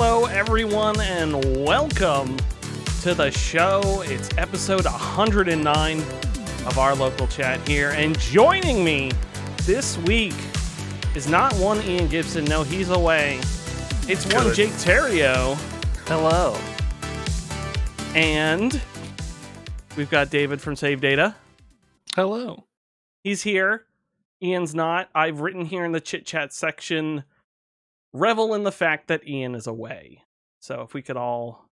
Hello, everyone, and welcome to the show. It's episode 109 of our local chat here. And joining me this week is not one Ian Gibson. No, he's away. It's one Good. Jake Terrio. Hello. And we've got David from Save Data. Hello. He's here. Ian's not. I've written here in the chit chat section revel in the fact that Ian is away. So if we could all.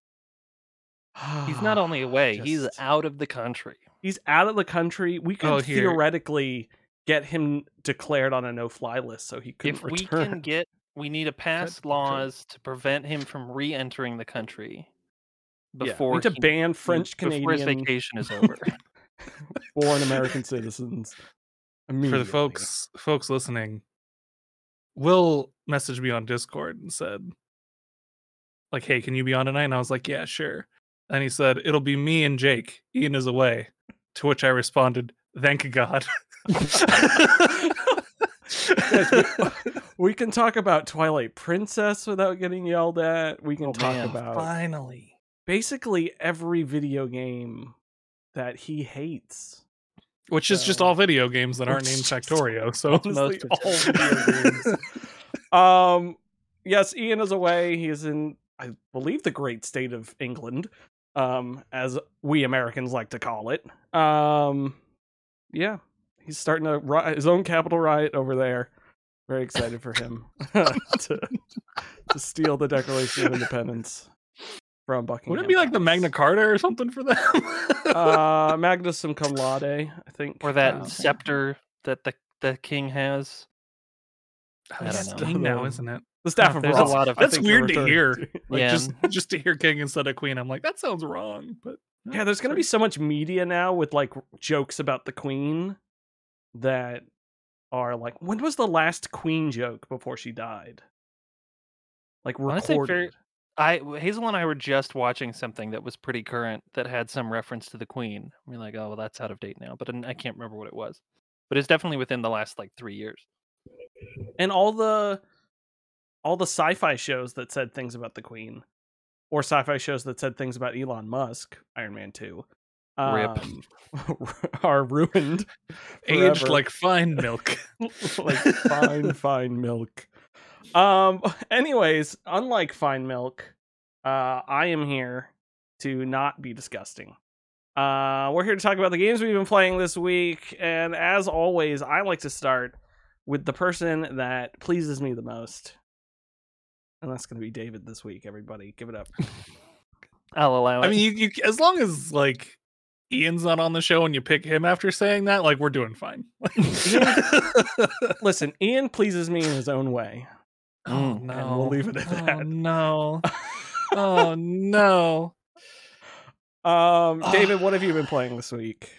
He's not only away, he's out of the country. He's out of the country. We could Oh, theoretically get him declared on a no-fly list, so he could If we can get, we need to pass laws to prevent him from re-entering the country Yeah, we before need to he- ban French before his Canadian vacation is over. foreign American citizens. For the folks folks listening, Will messaged me on Discord and said, like, hey, can you be on tonight? And I was like, yeah, sure. And he said, it'll be me and Jake. Ian is away. To which I responded, thank God. we can talk about Twilight Princess without getting yelled at. We can Oh, talk man. about Finally. basically every video game that he hates. Which is just all video games that aren't named Factorio. So Honestly, most of all video games. um, yes, Ian is away. He is in, I believe, the great state of England, um, as we Americans like to call it. Um, yeah, he's starting to ri- his own capital riot over there. Very excited for him to to steal the Declaration of Independence from Buckingham. would it be like the Magna Carta or something for them? uh, Magna Cum Cum Laude, I think, or that Um, scepter that the the king has. I don't know. King now, isn't it? the staff Oh, of there's Ra. a lot of- That's weird to hear. to. Like Yeah. just just to hear king instead of queen, I'm like, that sounds wrong. But Yeah, there's going to be so much media now with like jokes about the queen that are like, when was the last queen joke before she died? Like Honestly, fair- recorded. I Hazel and I were just watching something that was pretty current that had some reference to the queen. We're like, oh well, that's out of date now, but I can't remember what it was. But it's definitely within the last like three years. And all the all the sci-fi shows that said things about the queen or sci-fi shows that said things about Elon Musk, Iron Man 2, Rip. um, are ruined. aged like fine milk. like fine, fine milk. Um. Anyways, unlike fine milk, uh, I am here to not be disgusting. Uh, we're here to talk about the games we've been playing this week, and as always, I like to start with the person that pleases me the most, and that's going to be David this week. Everybody, give it up. I'll allow it. I mean, you, you as long as like Ian's not on the show and you pick him after saying that, like we're doing fine. Listen, Ian pleases me in his own way. Oh Mm. no! And we'll leave it at Oh, that. no! Oh no! Um, David, what have you been playing this week?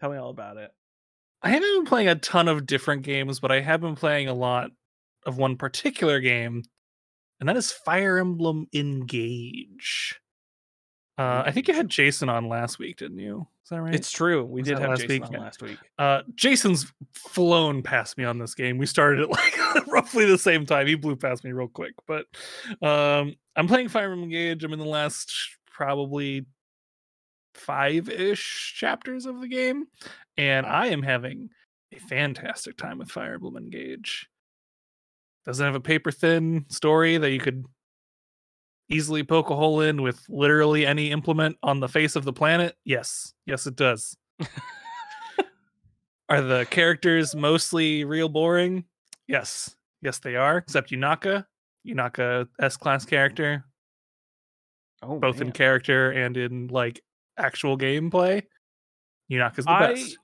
Tell me all about it. I haven't been playing a ton of different games, but I have been playing a lot of one particular game, and that is Fire Emblem Engage. Uh, I think you had Jason on last week, didn't you? Is that right? It's true. We Was did have last Jason week? on last week. Uh, Jason's flown past me on this game. We started at like roughly the same time. He blew past me real quick, but um, I'm playing Fire Emblem Engage. I'm in the last probably five ish chapters of the game, and I am having a fantastic time with Fire Emblem Engage. Doesn't have a paper thin story that you could easily poke a hole in with literally any implement on the face of the planet. Yes, yes, it does. Are the characters mostly real boring? Yes. Yes, they are, except Yunaka. Yunaka S class character, Oh, both in character and in like actual gameplay. Yunaka's the I- best.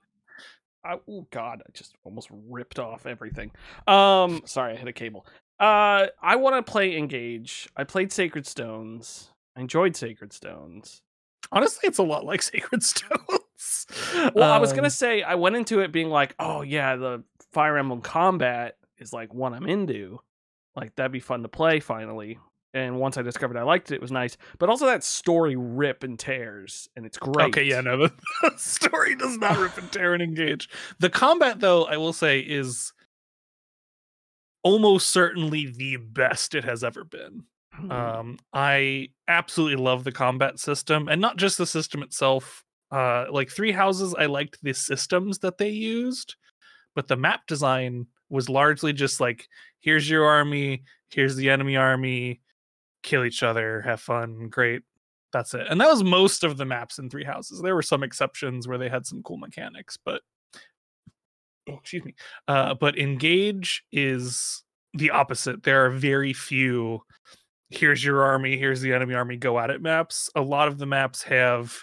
I, oh God, I just almost ripped off everything. Um, sorry, I hit a cable. Uh, I want to play Engage. I played Sacred Stones. I enjoyed Sacred Stones. Honestly, it's a lot like Sacred Stones. Well, I was gonna Um, say I went into it being like, oh yeah, the Fire Emblem combat is like what I'm into. Like that'd be fun to play finally. And once I discovered I liked it, it was nice. But also that story rip and tears, and it's great. Okay, yeah, no, the, the story does not rip and tear and engage. The combat, though, I will say, is almost certainly the best it has ever been. Hmm. Um, I absolutely love the combat system, and not just the system itself. Uh, like Three Houses, I liked the systems that they used, but the map design was largely just like, here's your army, here's the enemy army, kill each other, have fun, great. That's it. And that was most of the maps in Three Houses. There were some exceptions where they had some cool mechanics, but oh, excuse me. Uh, but Engage is the opposite. There are very few here's your army, here's the enemy army, go at it maps. A lot of the maps have,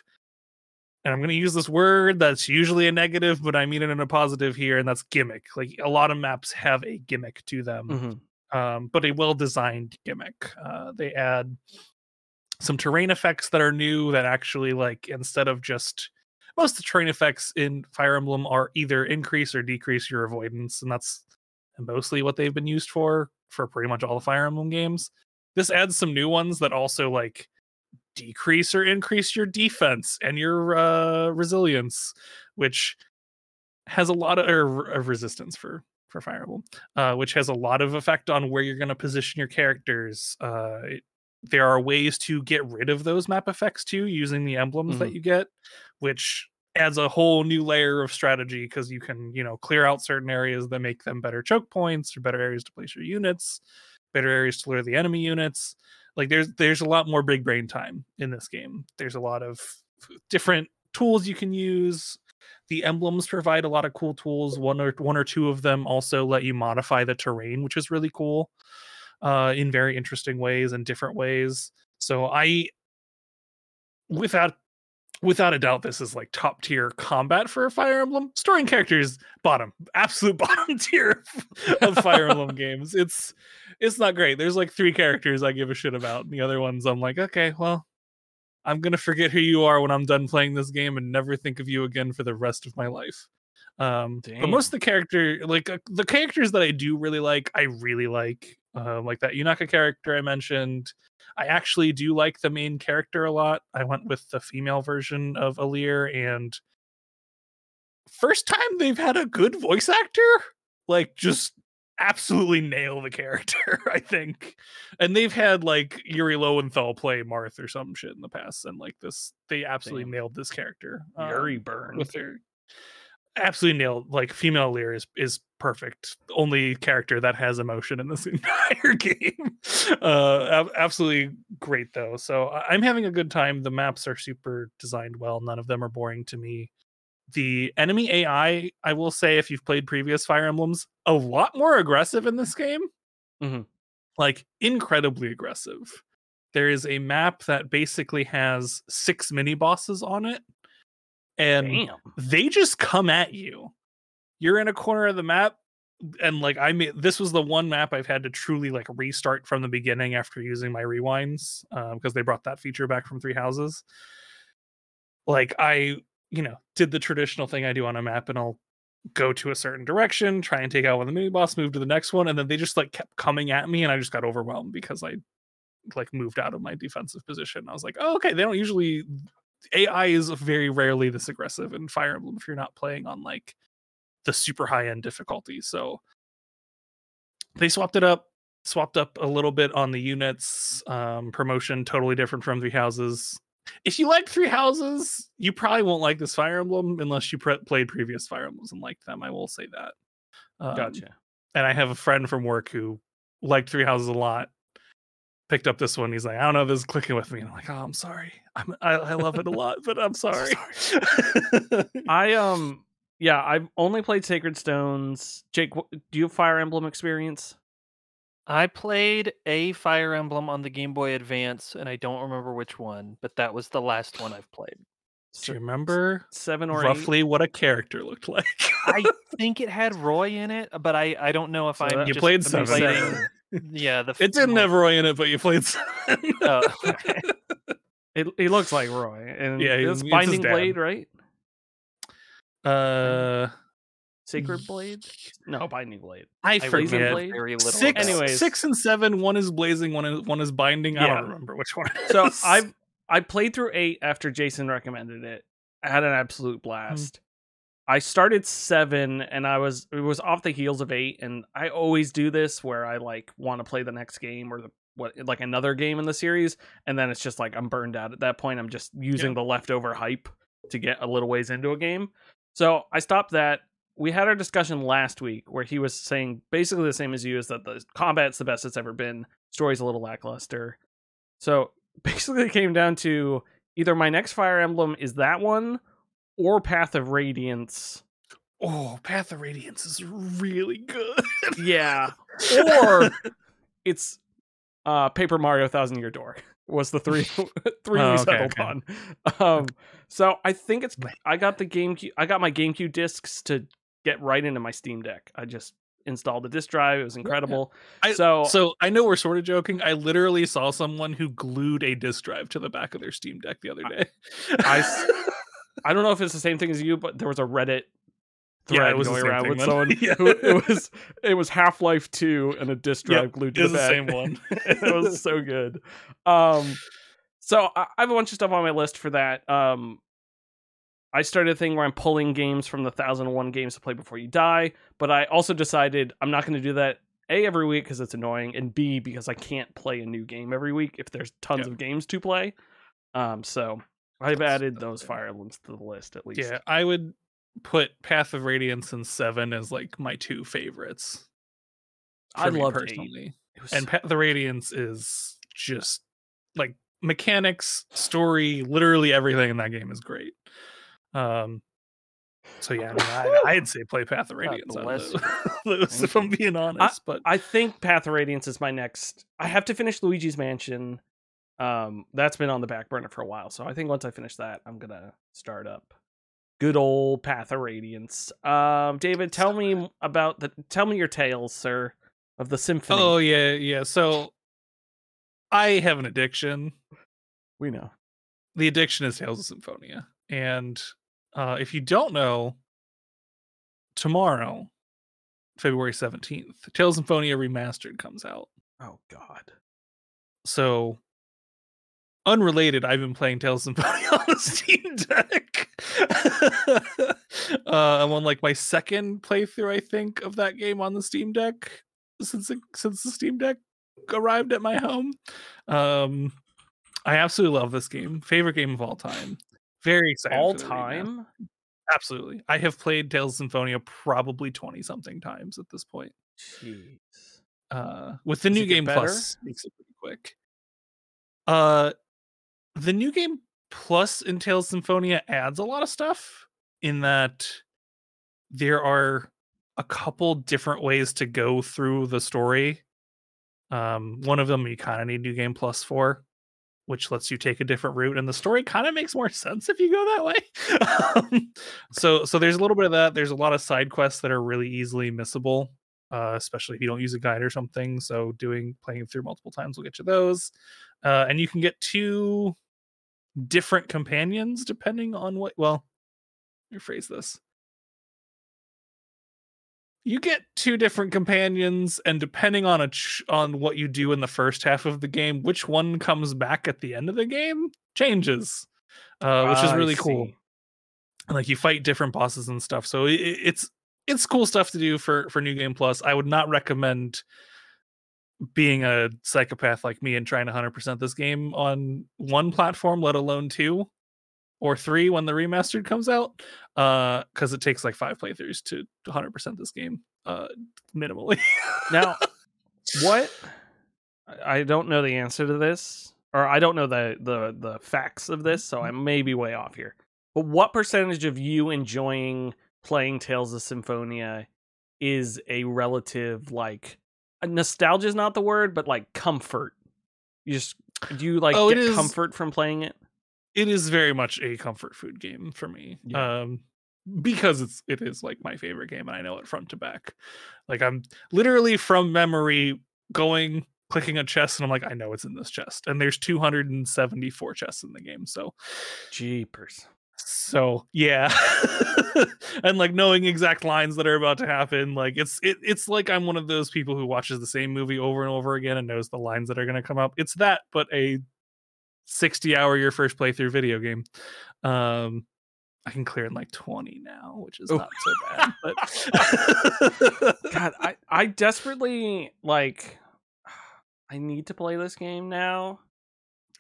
and I'm going to use this word that's usually a negative, but I mean it in a positive here, and that's gimmick. Like a lot of maps have a gimmick to them, Mhm. um, but a well designed gimmick. Uh, they add some terrain effects that are new that actually, like, instead of just most of the terrain effects in Fire Emblem are either increase or decrease your avoidance, and that's mostly what they've been used for for pretty much all the Fire Emblem games. This adds some new ones that also like decrease or increase your defense and your uh, resilience, which has a lot of, or, of resistance for for Fire Emblem, uh, which has a lot of effect on where you're going to position your characters. Uh, it- there are ways to get rid of those map effects too, using the emblems that Mhm. you get, which adds a whole new layer of strategy because you can, you know, clear out certain areas that make them better choke points or better areas to place your units, better areas to lure the enemy units. Like there's there's a lot more big brain time in this game. There's a lot of different tools you can use. The emblems provide a lot of cool tools. One or one or two of them also let you modify the terrain, which is really cool, uh, in very interesting ways and different ways. So I, without without a doubt, this is like top tier combat for a Fire Emblem. Story and characters, bottom, absolute bottom tier of Fire Emblem games. It's it's not great. There's like three characters I give a shit about. And the other ones I'm like, okay, well, I'm gonna forget who you are when I'm done playing this game and never think of you again for the rest of my life. Um, but most of the character, like uh, the characters that I do really like, I really like. Uh, like that Yunaka character I mentioned. I actually do like the main character a lot. I went with the female version of Alear, and first time they've had a good voice actor, like just absolutely nail the character. I think, and they've had like Yuri Lowenthal play Marth or some shit in the past, and like this, they absolutely Damn. nailed this character. Yuri um, burn. with their absolutely nailed like female Lear is is perfect. Only character that has emotion in this entire game. Uh absolutely great though. So i'm having a good time. The maps are super designed well. None of them are boring to me. The enemy ai i will say if you've played previous fire emblems a lot more aggressive in this game. Mhm. like incredibly aggressive. There is a map that basically has six mini bosses on it and Damn. they just come at you. You're in a corner of the map, and like I made this was the one map I've had to truly like restart from the beginning after using my rewinds um, because they brought that feature back from Three Houses. Like I, you know, did the traditional thing I do on a map, and I'll go to a certain direction, try and take out one of the mini boss, move to the next one, and then they just like kept coming at me, and I just got overwhelmed because I like moved out of my defensive position. I was like, oh, okay, they don't usually AI is very rarely this aggressive in Fire Emblem if you're not playing on like the super high end difficulty. So they swapped it up, swapped up a little bit on the units. Um, promotion totally different from Three Houses. If you like Three Houses, you probably won't like this Fire Emblem unless you pre- played previous Fire Emblems and liked them. I will say that. Um, Gotcha. and I have a friend from work who liked Three Houses a lot. Picked up this one. He's like, I don't know, if this is clicking with me. And I'm like, oh, I'm sorry. I'm, I, I love it a lot, but I'm sorry. I um yeah, I've only played Sacred Stones. Jake, do you have Fire Emblem experience? I played a Fire Emblem on the Game Boy Advance, and I don't remember which one, but that was the last one I've played. Do you remember Seven or eight? roughly what a character looked like? I think it had Roy in it, but I, I don't know if So I'm that- you just played seven. Conflating- Yeah, the It didn't have Roy in it, but you played seven. Oh, okay. It, he looks like Roy, and Yeah, yeah, he's- it's it's his Binding. Blade, right? Uh, Sacred Blade? No, Binding Blade. I I Blazing forget. Blade? very little. Six. Anyways. six and seven. One is blazing. One is one is binding. I don't remember which one. So. I've I played through eight after Jason recommended it. I had an absolute blast. I started seven, and I was it was off the heels of eight, and I always do this where I like want to play the next game or the what like another game in the series, and then it's just like I'm burned out at that point. I'm just using the leftover hype to get a little ways into a game. So I stopped that. We had our discussion last week where he was saying basically the same as you is that the combat's the best it's ever been. Story's a little lackluster. So basically it came down to either my next Fire Emblem is that one or Path of Radiance. Oh, Path of Radiance is really good. Yeah. or it's uh Paper Mario Thousand Year Door was the three three Oh, we okay, settled okay. on. Um so I think it's I got the GameCube I got my GameCube discs to get right into my Steam Deck. I just installed the disk drive. It was incredible. I- so So I know we're sort of joking. I literally saw someone who glued a disk drive to the back of their Steam Deck the other day. I I don't know if it's the same thing as you, but there was a Reddit Yeah, thread it was going around thing with someone Yeah. who it was it was Half Life Two and a disk Yep, drive glued to it was the the same one. it was so good. Um, so I, I have a bunch of stuff on my list for that. Um, I started a thing where I'm pulling games from the thousand and one games to play before you die, but I also decided I'm not going to do that. A every week because it's annoying, and B because I can't play a new game every week if there's tons Yep. of games to play. Um, so I've That's- added those fair. Fire Emblems to the list at least. yeah, I would put Path of Radiance and Seven as like my two favorites. I for me loved eight. personally. It was And Path of Radiance is just like mechanics, story, literally everything in that game is great. Um so yeah, I mean, I, I'd say play Path of Radiance. out of those, those, if I'm being honest, but I think Path of Radiance is my next. I have to finish Luigi's Mansion. Um, that's been on the back burner for a while, so I think once I finish that, I'm gonna start up good old Path of Radiance. Um, David, tell me about the. Tell me your tales, sir, of the symphony. oh yeah, yeah. So I have an addiction. we know. the addiction is Tales of Symphonia. And uh, if you don't know, tomorrow, February 17th, Tales of Symphonia Remastered comes out. Oh God. So, unrelated, I've been playing Tales of Symphonia on the Steam Deck. uh, I'm on like my second playthrough, I think, of that game on the Steam Deck since it, since the Steam Deck arrived at my home. Um, I absolutely love this game. Favorite game of all time. Very excited. All for the remaster. time. Absolutely. I have played Tales of Symphonia probably 20 something times at this point. Jeez. Uh with the Does new game plus makes it pretty quick. Uh the new game plus in Tales Symphonia adds a lot of stuff in that there are a couple different ways to go through the story. Um one of them you kind of need new game plus for which lets you take a different route and the story kind of makes more sense if you go that way um, so so there's a little bit of that there's a lot of side quests that are really easily missable uh, especially if you don't use a guide or something so doing playing through multiple times will get you those uh, and you can get two different companions depending on what well rephrase this. You get two different companions and depending on a ch- on what you do in the first half of the game which one comes back at the end of the game changes uh, which is really cool. and like you fight different bosses and stuff so it, it's it's cool stuff to do for for new game plus. I would not recommend being a psychopath like me and trying to 100% this game on one platform let alone two or three when the remastered comes out uh because it takes like five playthroughs to 100% this game uh minimally Now, what? I- I don't know the answer to this, or I don't know the the the facts of this, so I may be way off here. But what percentage of you enjoying playing Tales of Symphonia is a relative like nostalgia is not the word, but like comfort? You just do you like Oh, get is- comfort from playing it? it is very much a comfort food game for me Yeah. um because it's it is like my favorite game and i know it front to back like i'm literally from memory going clicking a chest and i'm like i know it's in this chest and there's 274 chests in the game so Jeepers. So yeah and like knowing exact lines that are about to happen like it's it, it's like i'm one of those people who watches the same movie over and over again and knows the lines that are going to come up it's that but a 60 hour your first playthrough video game um I can clear in like 20 now, which is not so bad. But God, I I desperately like. I need to play this game now.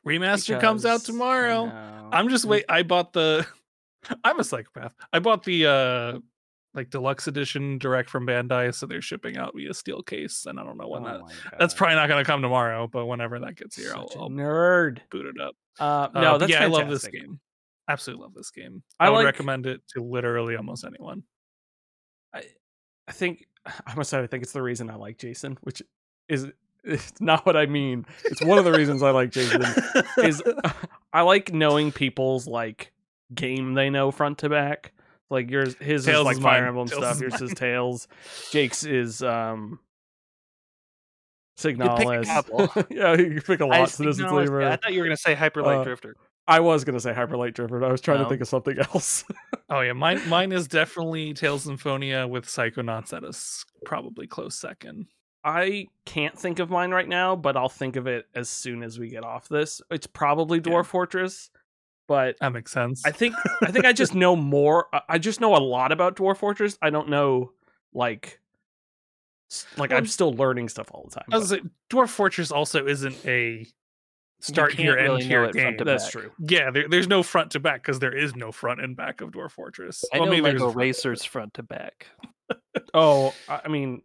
Remaster comes out tomorrow. I'm just wait. I bought the. I'm a psychopath. I bought the uh like deluxe edition direct from Bandai, so they're shipping out via steel case, and I don't know when Oh that. That's probably not going to come tomorrow, but whenever that gets here, I'll, I'll nerd. boot it up. Uh, Uh, no, that's yeah, fantastic. I love this game. Absolutely love this game. I I, would like- recommend it to literally almost anyone. I, I think I must say I think it's the reason I like Jason, which is it's not what I mean. It's one of the reasons I like Jason. Is I like knowing people's like game they know front to back. Like yours, his Tales is like is Fire. Emblem Tales stuff. is Yours is. Tales. Jake's is um pick a Signalis. yeah, you pick a lot. Citizen acknowledge that. I thought you were going to say Hyper Light Uh, Drifter. I was gonna say Hyper Light Drifter. but I was trying to think of something else. Oh yeah, mine mine is definitely Tales Symphonia with Psychonauts at a s- probably close second. I can't think of mine right now, but I'll think of it as soon as we get off this. It's probably Yeah. Dwarf Fortress, but That makes sense. I think I think I just know more. I- I just know a lot about Dwarf Fortress. I don't know like like Well, I'm still learning stuff all the time. I was but Dwarf Fortress also isn't a start can't here really end know here game. that's back. true. Yeah, there, there's no front to back because there is no front and back of Dwarf Fortress. I Well, know maybe there's Lego a. Racers front to back. Oh, I I mean.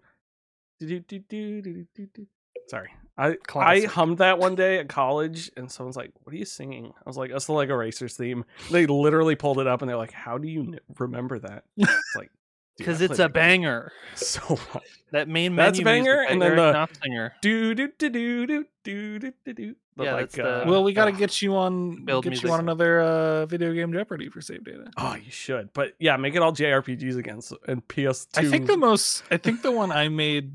Sorry. I I hummed that one day at college, and someone's like, "What are you singing?" I was like, "That's the Lego Racers theme." They literally pulled it up, and they're like, "How do you remember that?" It's like Because it's a banger. So much. That main That's a menu banger, music and then the- Knopfler. Do do do do do do do do do. Yeah, like, that's the- uh, Well, we got to ugh. get you on Build get music. you on another uh, video game Jeopardy for save data. Oh, you should, but yeah, make it all JRPGs again. So, and PS2. I think the most I think the one I made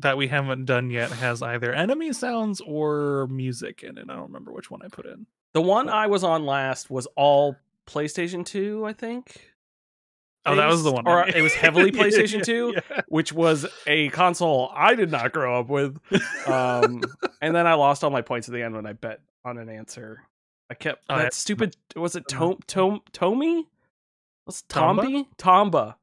that we haven't done yet has either enemy sounds or music in it. I don't remember which one I put in. the one I was on last was all PlayStation 2. I think. Oh, that was the one. Or it was heavily PlayStation 2, yeah. which was a console I did not grow up with. Um, and then I lost all my points at the end when I bet on an answer. I kept Oh, that stupid. Was it Uh, Tom Tom Tomy? Was? Tomby? Tomba.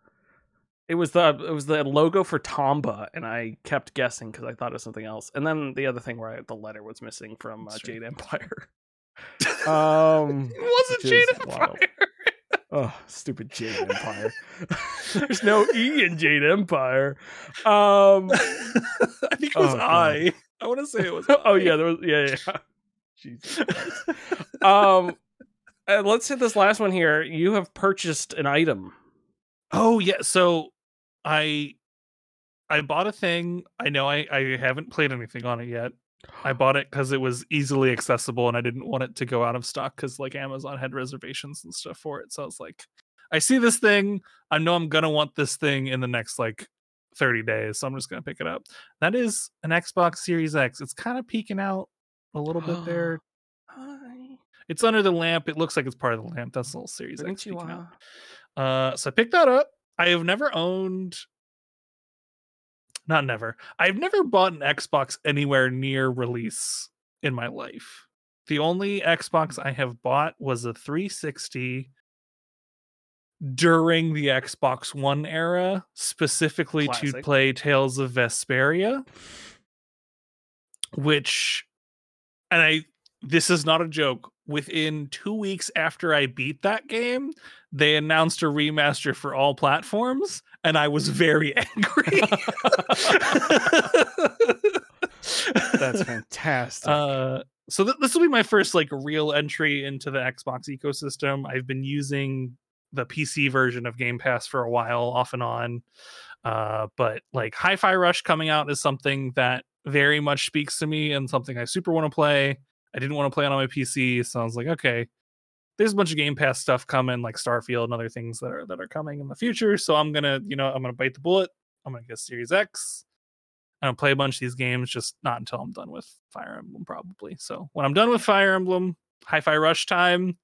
It was the it was the logo for Tomba, and I kept guessing because I thought it was something else. And then the other thing where I, the letter was missing from uh, Jade Empire. um, It wasn't Jade is wild. Oh, stupid Jade Empire. There's no E in Jade Empire. Um, I think it was Oh, God. I. I want to say it was. oh yeah, there was yeah yeah. Jesus um, let's hit this last one here. You have purchased an item. Oh yeah. So I I bought a thing. I know I I haven't played anything on it yet. I bought it because it was easily accessible and I didn't want it to go out of stock because like Amazon had reservations and stuff for it. So I was like, I see this thing. I know I'm gonna want this thing in the next like 30 days. So I'm just gonna pick it up. That is an Xbox Series X. It's kind of peeking out a little bit there. It's under the lamp. It looks like it's part of the lamp. That's a little Series X peeking out. Uh, so I picked that up. I have never owned, not never. I've never bought an Xbox anywhere near release in my life. The only Xbox I have bought was a 360 during the Xbox One era, specifically to play Tales of Vesperia, which, and I, this is not a joke. Within two weeks after I beat that game, they announced a remaster for all platforms, and I was very angry. That's fantastic. uh, so th- this will be my first like real entry into the Xbox ecosystem. I've been using the PC version of Game Pass for a while, off and on. Uh, but like Hi-Fi Rush coming out is something that very much speaks to me and something I super want to play. I didn't want to play it on my PC, so I was like, okay, there's a bunch of Game Pass stuff coming, like Starfield and other things that are that are coming in the future. So I'm gonna, you know, I'm gonna bite the bullet. I'm gonna get Series X. I'm gonna play a bunch of these games, just not until I'm done with Fire Emblem, probably. So when I'm done with Fire Emblem, Hi-Fi Rush time,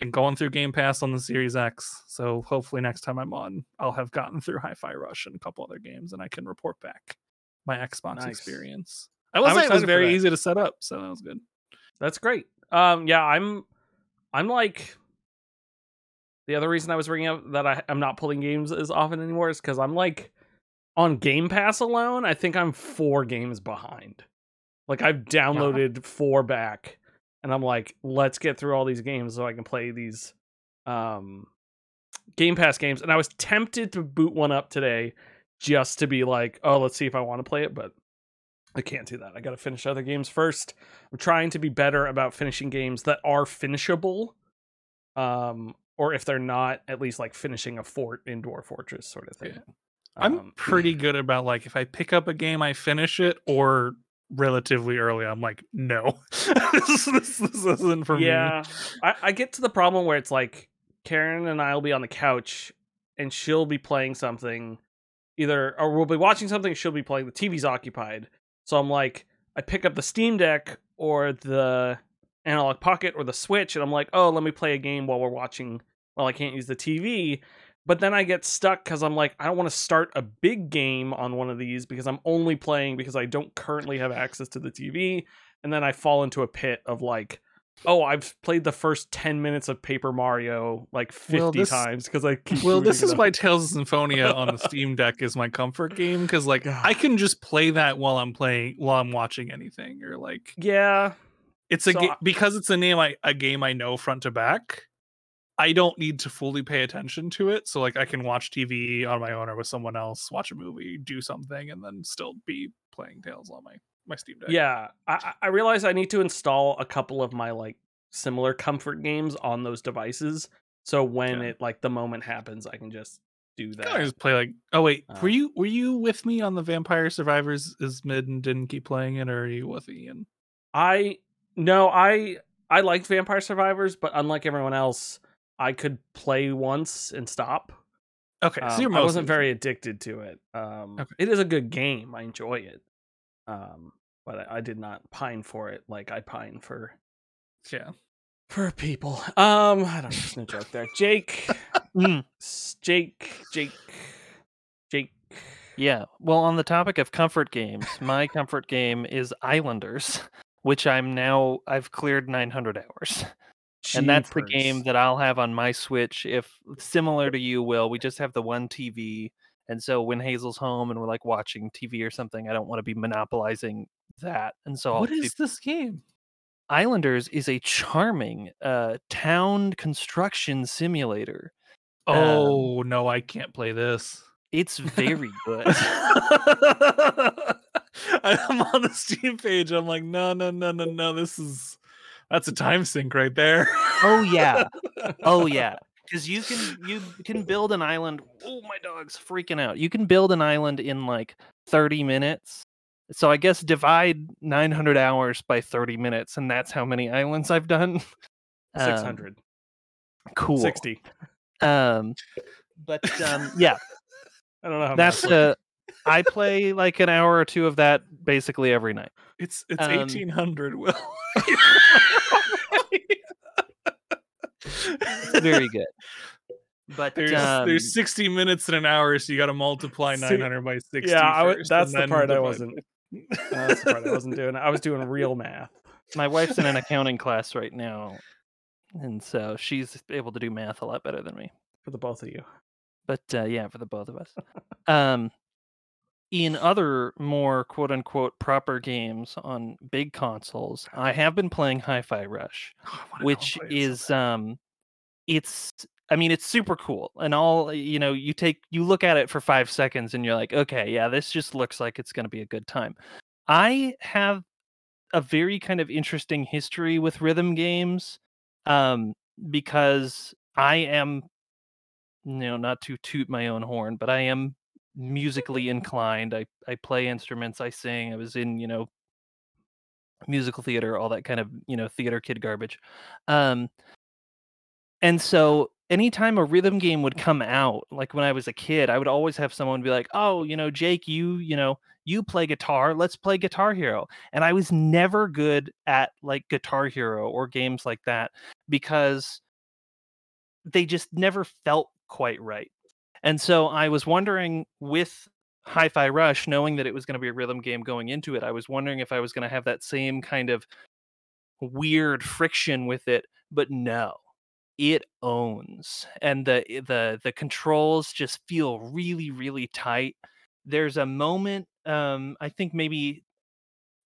and going through Game Pass on the Series X. So hopefully next time I'm on, I'll have gotten through Hi-Fi Rush and a couple other games, and I can report back my Xbox Nice. experience. I will I'm say it was very easy to set up, so that was good. That's great. Um, yeah, I'm, I'm like, the other reason I was bringing up that I, I'm not pulling games as often anymore is because I'm like on Game Pass alone. I think I'm four games behind. Like I've downloaded four back, and I'm like, let's get through all these games so I can play these um Game Pass games. And I was tempted to boot one up today just to be like, oh, let's see if I want to play it, but I can't do that. I got to finish other games first. I'm trying to be better about finishing games that are finishable. Um, or if they're not, at least like finishing a fort in Dwarf Fortress sort of thing. Yeah. I'm Um, pretty good about like if I pick up a game, I finish it, or relatively early, I'm like, no, this, this, this isn't for me. yeah, I, I get to the problem where it's like Karen and I will be on the couch and she'll be playing something, either or we'll be watching something. She'll be playing. The TV's occupied, so I'm like, I pick up the Steam Deck or the Analog Pocket or the Switch, and I'm like, oh, let me play a game while we're watching. While I can't use the TV. But then I get stuck because I'm like, I don't want to start a big game on one of these because I'm only playing because I don't currently have access to the TV. And then I fall into a pit of like, oh, I've played the first 10 minutes of Paper Mario like 50 Well, this- times because I keep Well, this is why Tales of Symphonia on the Steam Deck is my comfort game because, like. I can just play that while I'm playing, while I'm watching anything, or like, Yeah. it's a So ga- because it's a name I a game I know front to back. I don't need to fully pay attention to it, so like I can watch TV on my own or with someone else, watch a movie, do something, and then still be playing Tales on my my Steam Deck. Yeah. I, I realize I need to install a couple of my like similar comfort games on those devices. So when Yeah. it like the moment happens, I can just do that. I just play like. Oh wait, were Um, you were you with me on the Vampire Survivors is mid and didn't keep playing it, or are you with Ian? I no, I I liked Vampire Survivors, but unlike everyone else, I could play once and stop. Okay, so Um, you're I wasn't very addicted to it. Um, Okay. It is a good game. I enjoy it. Um, but I, I did not pine for it like I pine for yeah. for people. Um, I don't know. There's no joke there. Jake, Mm, Jake, Jake, Jake. yeah. Well, on the topic of comfort games, my comfort game is Islanders, which I'm now I've cleared 900 hours. And that's the game that I'll have on my Switch if similar to you will. We just have the one TV. And so when Hazel's home and we're like watching TV or something, I don't want to be monopolizing that. And so I'll What be- this game? Islanders is a charming uh town construction simulator. Um, Oh no, I can't play this. It's very good. I'm on the Steam page. I'm like, no, no, no, no, no. This is that's a time sink right there. oh yeah. Oh yeah. Because you can you can build an island. Oh my dog's freaking out. You can build an island in like 30 minutes. So I guess divide 900 hours by 30 minutes, and that's how many islands I've done. Um, 600. cool. 60. Um, but um, yeah, I don't know how that's uh, I play like an hour or two of that basically every night. It's it's Um, 1800. Will very good. But There's um, there's 60 minutes in an hour, so you got to multiply 900 by 60. yeah, I that's the part I wasn't- that's the part I wasn't doing. I was doing real math. my wife's in an accounting class right now, and so she's able to do math a lot better than me. for the both of you. But uh, yeah, for the both of us. um, in other more quote unquote proper games on big consoles, I have been playing Hi-Fi Rush. Oh, which is um it's i mean it's super cool and all you know you take you look at it for five seconds and you're like okay yeah this just looks like it's going to be a good time i have a very kind of interesting history with rhythm games um because i am you know not to toot my own horn but i am musically inclined i i play instruments i sing i was in you know musical theater all that kind of you know theater kid garbage. Um and so anytime a rhythm game would come out like when i was a kid i would always have someone be like oh you know jake you you know you play guitar let's play guitar hero. And i was never good at like guitar hero or games like that because they just never felt quite right and so i was wondering with hi-fi rush knowing that it was going to be a rhythm game going into it i was wondering if i was going to have that same kind of weird friction with it but no it owns and the the the controls just feel really really tight. There's a moment um i think maybe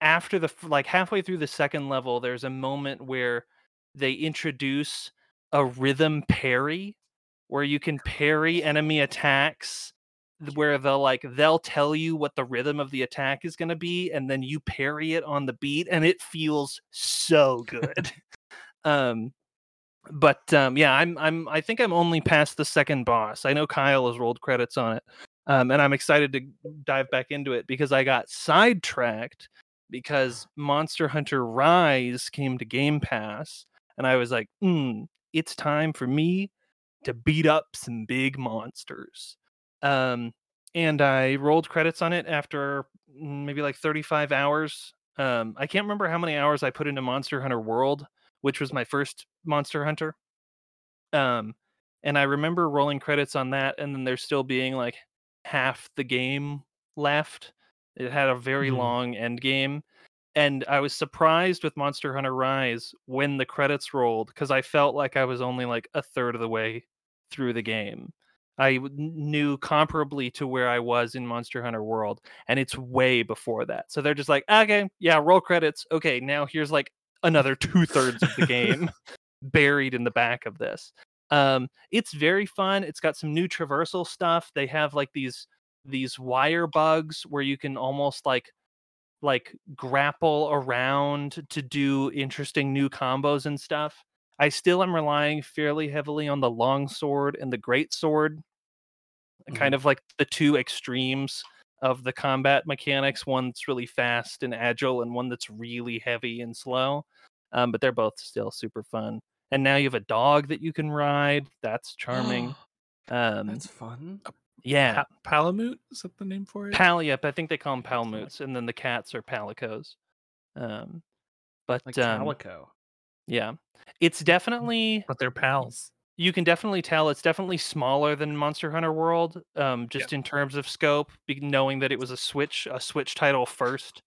after the like halfway through the second level there's a moment where they introduce a rhythm parry where you can parry enemy attacks where they'll like they'll tell you what the rhythm of the attack is going to be and then you parry it on the beat and it feels so good. Um but um yeah i'm i'm i think i'm only past the second boss. I know kyle has rolled credits on it um and i'm excited to dive back into it because i got sidetracked because monster hunter rise came to game pass and i was like hmm it's time for me to beat up some big monsters um and i rolled credits on it after mm, maybe like 35 hours um i can't remember how many hours i put into monster hunter world which was my first Monster Hunter. Um, and I remember rolling credits on that, and then there still being like half the game left. It had a very Mhm. long end game, and I was surprised with Monster Hunter Rise when the credits rolled because I felt like I was only like a third of the way through the game. I knew comparably to where I was in Monster Hunter World, and it's way before that. So they're just like, okay, yeah, roll credits. Okay, now here's like another two thirds of the game buried in the back of this. Um, it's very fun. It's got some new traversal stuff. They have like these these wire bugs where you can almost like like grapple around to do interesting new combos and stuff. I still am relying fairly heavily on the long sword and the great sword, kind of like the two extremes of the combat mechanics. One that's really fast and agile, and one that's really heavy and slow. Um, but they're both still super fun. And now you have a dog that you can ride. That's charming. Um, That's fun. yeah, Pa- Palamute is that the name for it? Pal. Yep, I think they call them That's like- Palamutes, and then the cats are palicos. Um, but Like um, Calico. Yeah, it's definitely but they're pals. you can definitely tell it's definitely smaller than Monster Hunter World, um, just in terms of scope, knowing that it was a Switch a Switch title first.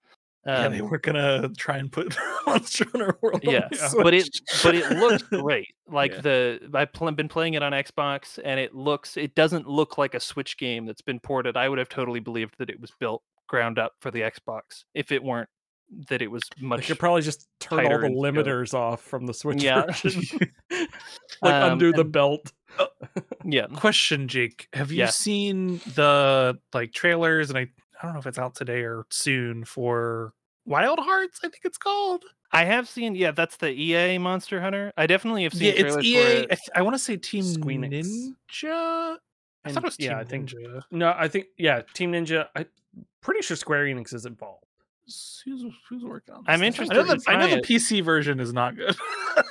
yeah, Um, they were gonna try and put Monster Hunter World. on yeah, but it but it looks great. Like Yeah. the I've pl- been playing it on Xbox, and it looks it doesn't look like a Switch game that's been ported. I would have totally believed that it was built ground up for the Xbox if it weren't that it was They much. could probably just turn all the in scope. limiters off from the Switch Yeah. version. like Um, undo the and- belt. yeah, Question, Jake. Have you Yeah. seen the like trailers? And I, I don't know if it's out today or soon for Wild Hearts. I think it's called. I have seen. Yeah, that's the EA Monster Hunter. I definitely have seen Yeah, it's trailers EA. for I, th- I want to say Team Squeenix. Ninja. I And- thought it was Team yeah, I think no, I think yeah, Team Ninja. I'm pretty sure Square Enix is involved. S- Who's, who's working on? This I'm this? interested I know, the, I know the. PC version is not good.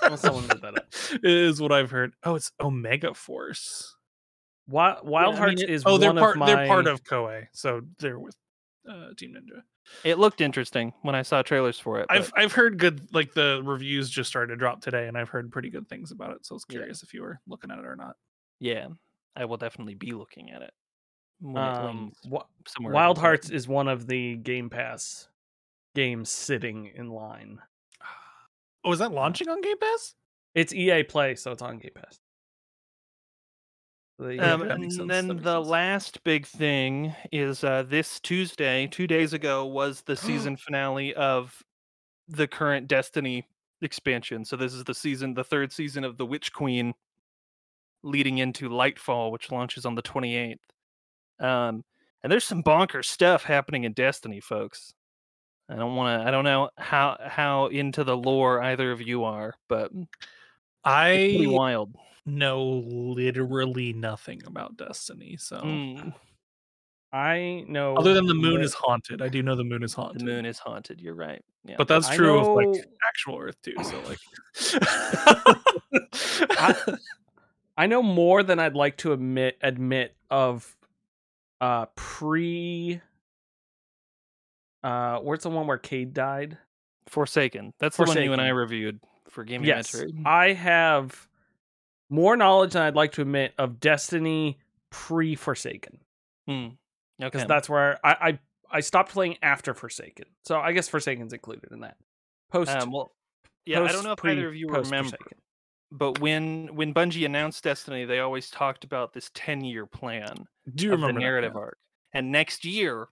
Well, someone look that up. Is what I've heard. Oh, it's Omega Force. Wild, Wild Yeah, I mean, Hearts it- is oh, one they're part. of my. They're part of Koei, so they're with uh, Team Ninja. It looked interesting when I saw trailers for it. I've I've heard good. Like the reviews just started to drop today, and I've heard pretty good things about it. So I was Yeah. curious if you were looking at it or not. yeah, I will definitely be looking at it. When it Um, lands Wild else. Hearts is one of the Game Pass games sitting in line. Oh, is that launching on Game Pass? It's EA Play, so it's on Game Pass. Yeah, Um, and then the sense. last big thing is uh, this Tuesday, two days ago, was the season finale of the current Destiny expansion. So this is the season, the third season of the Witch Queen, leading into Lightfall, which launches on the twenty eighth. Um, and there's some bonker stuff happening in Destiny, folks. I don't want to. I don't know how how into the lore either of you are, but I wild. know literally nothing about Destiny. So Mm, I know. other than the moon lit- is haunted, I do know the moon is haunted. the moon is haunted. You're right. Yeah. but that's I true of like actual Earth too. So like, I know more than I'd like to admit admit of uh pre uh where's the one where Cayde died? Forsaken. That's the one you and I reviewed for Gaming yes. I have more knowledge than I'd like to admit of Destiny pre Forsaken. Hmm. Okay. Because that's where I, I I stopped playing after Forsaken. So I guess Forsaken's included in that. Post um, well, yeah, I don't know if pre- either of you post remember. Forsaken. but when when Bungie announced Destiny, they always talked about this 10 year plan Do you of the remember that? narrative arc. And next year,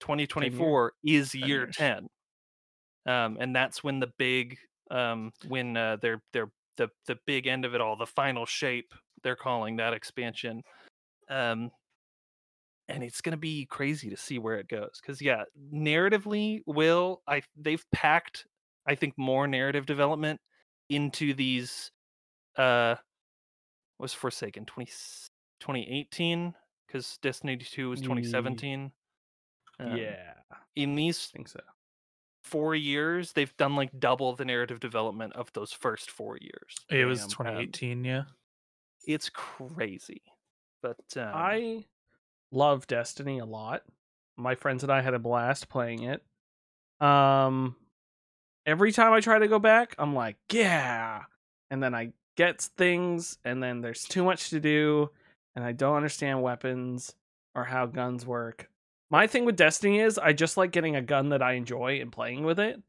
2024 is 10 year years. 10. Um, and that's when the big um when uh they're they're the the big end of it all, the final shape, they're calling that expansion. Um and it's going to be crazy to see where it goes cuz yeah, narratively will I they've packed I think more narrative development into these uh was Forsaken 20, 2018 cuz Destiny 2 was Ye- 2017. Um, yeah, In these think so. four years, they've done like double the narrative development of those first four years. It was um, 2018, yeah. It's crazy. But um, I love Destiny a lot. My friends and I had a blast playing it. Um every time I try to go back, I'm like, yeah. And then I get things and then there's too much to do and I don't understand weapons or how guns work. My thing with Destiny is I just like getting a gun that I enjoy and playing with it.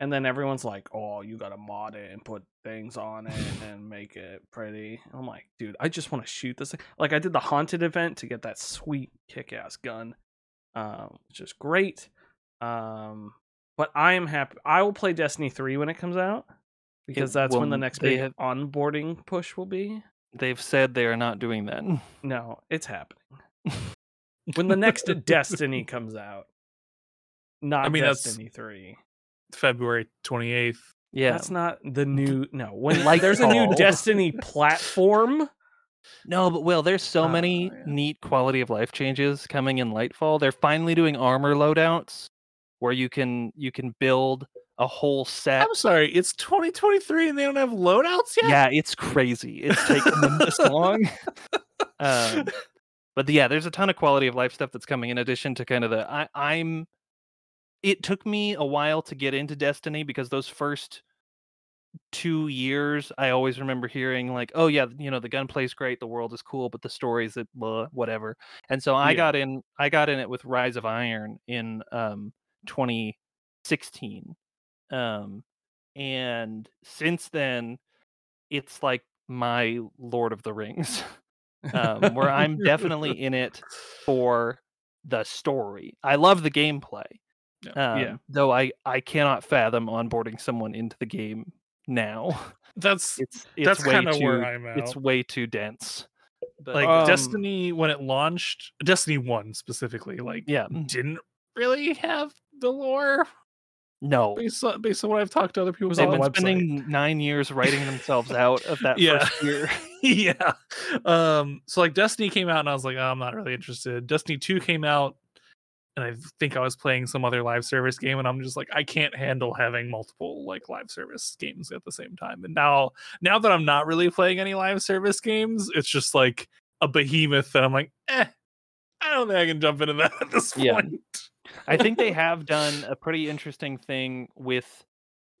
And then everyone's like, "Oh, you got to mod it and put things on it and make it pretty." I'm like, "Dude, I just want to shoot this." thing." Like I did the haunted event to get that sweet kick-ass gun, um, which is great. Um, but I am happy. I will play Destiny three when it comes out because that's when the next big have- onboarding push will be. they've said they are not doing that. No, it's happening. when the next Destiny comes out, not I mean, that's- Destiny three. February 28th. Yeah. That's not the new no. When Like there's a new. Destiny platform, No, but Will, there's so Uh, many yeah. neat quality of life changes coming in Lightfall. They're finally doing armor loadouts where you can you can build a whole set. I'm sorry, it's 2023 and they don't have loadouts yet? Yeah, it's crazy. It's taken them this long. Um, but yeah, there's a ton of quality of life stuff that's coming in addition to kind of the I, I'm. It took me a while to get into Destiny because those first two years, I always remember hearing like, "Oh yeah, you know the gunplay's great, the world is cool, but the stories that blah, whatever." And so I Yeah. got in. I got in it with Rise of Iron in um 2016, um, and since then, it's like my Lord of the Rings. um, where I'm definitely in it for the story. I love the gameplay. Yeah. Um, Yeah. Though I I cannot fathom onboarding someone into the game now. That's It's it's that's way kind of too where I'm at. it's way too dense. But like Um, Destiny when it launched, Destiny 1 specifically, like yeah, didn't really have the lore no. based on, based on what I've talked to other people They've on about. the been website. spending nine years writing themselves out of that Yeah. first year. yeah. Um, so like Destiny came out and I was like, oh, I'm not really interested. Destiny 2 came out and I think I was playing some other live service game and I'm just like, I can't handle having multiple like live service games at the same time. And now now that I'm not really playing any live service games, it's just like a behemoth that I'm like, eh, I don't think I can jump into that at this Yeah. point. I think they have done a pretty interesting thing with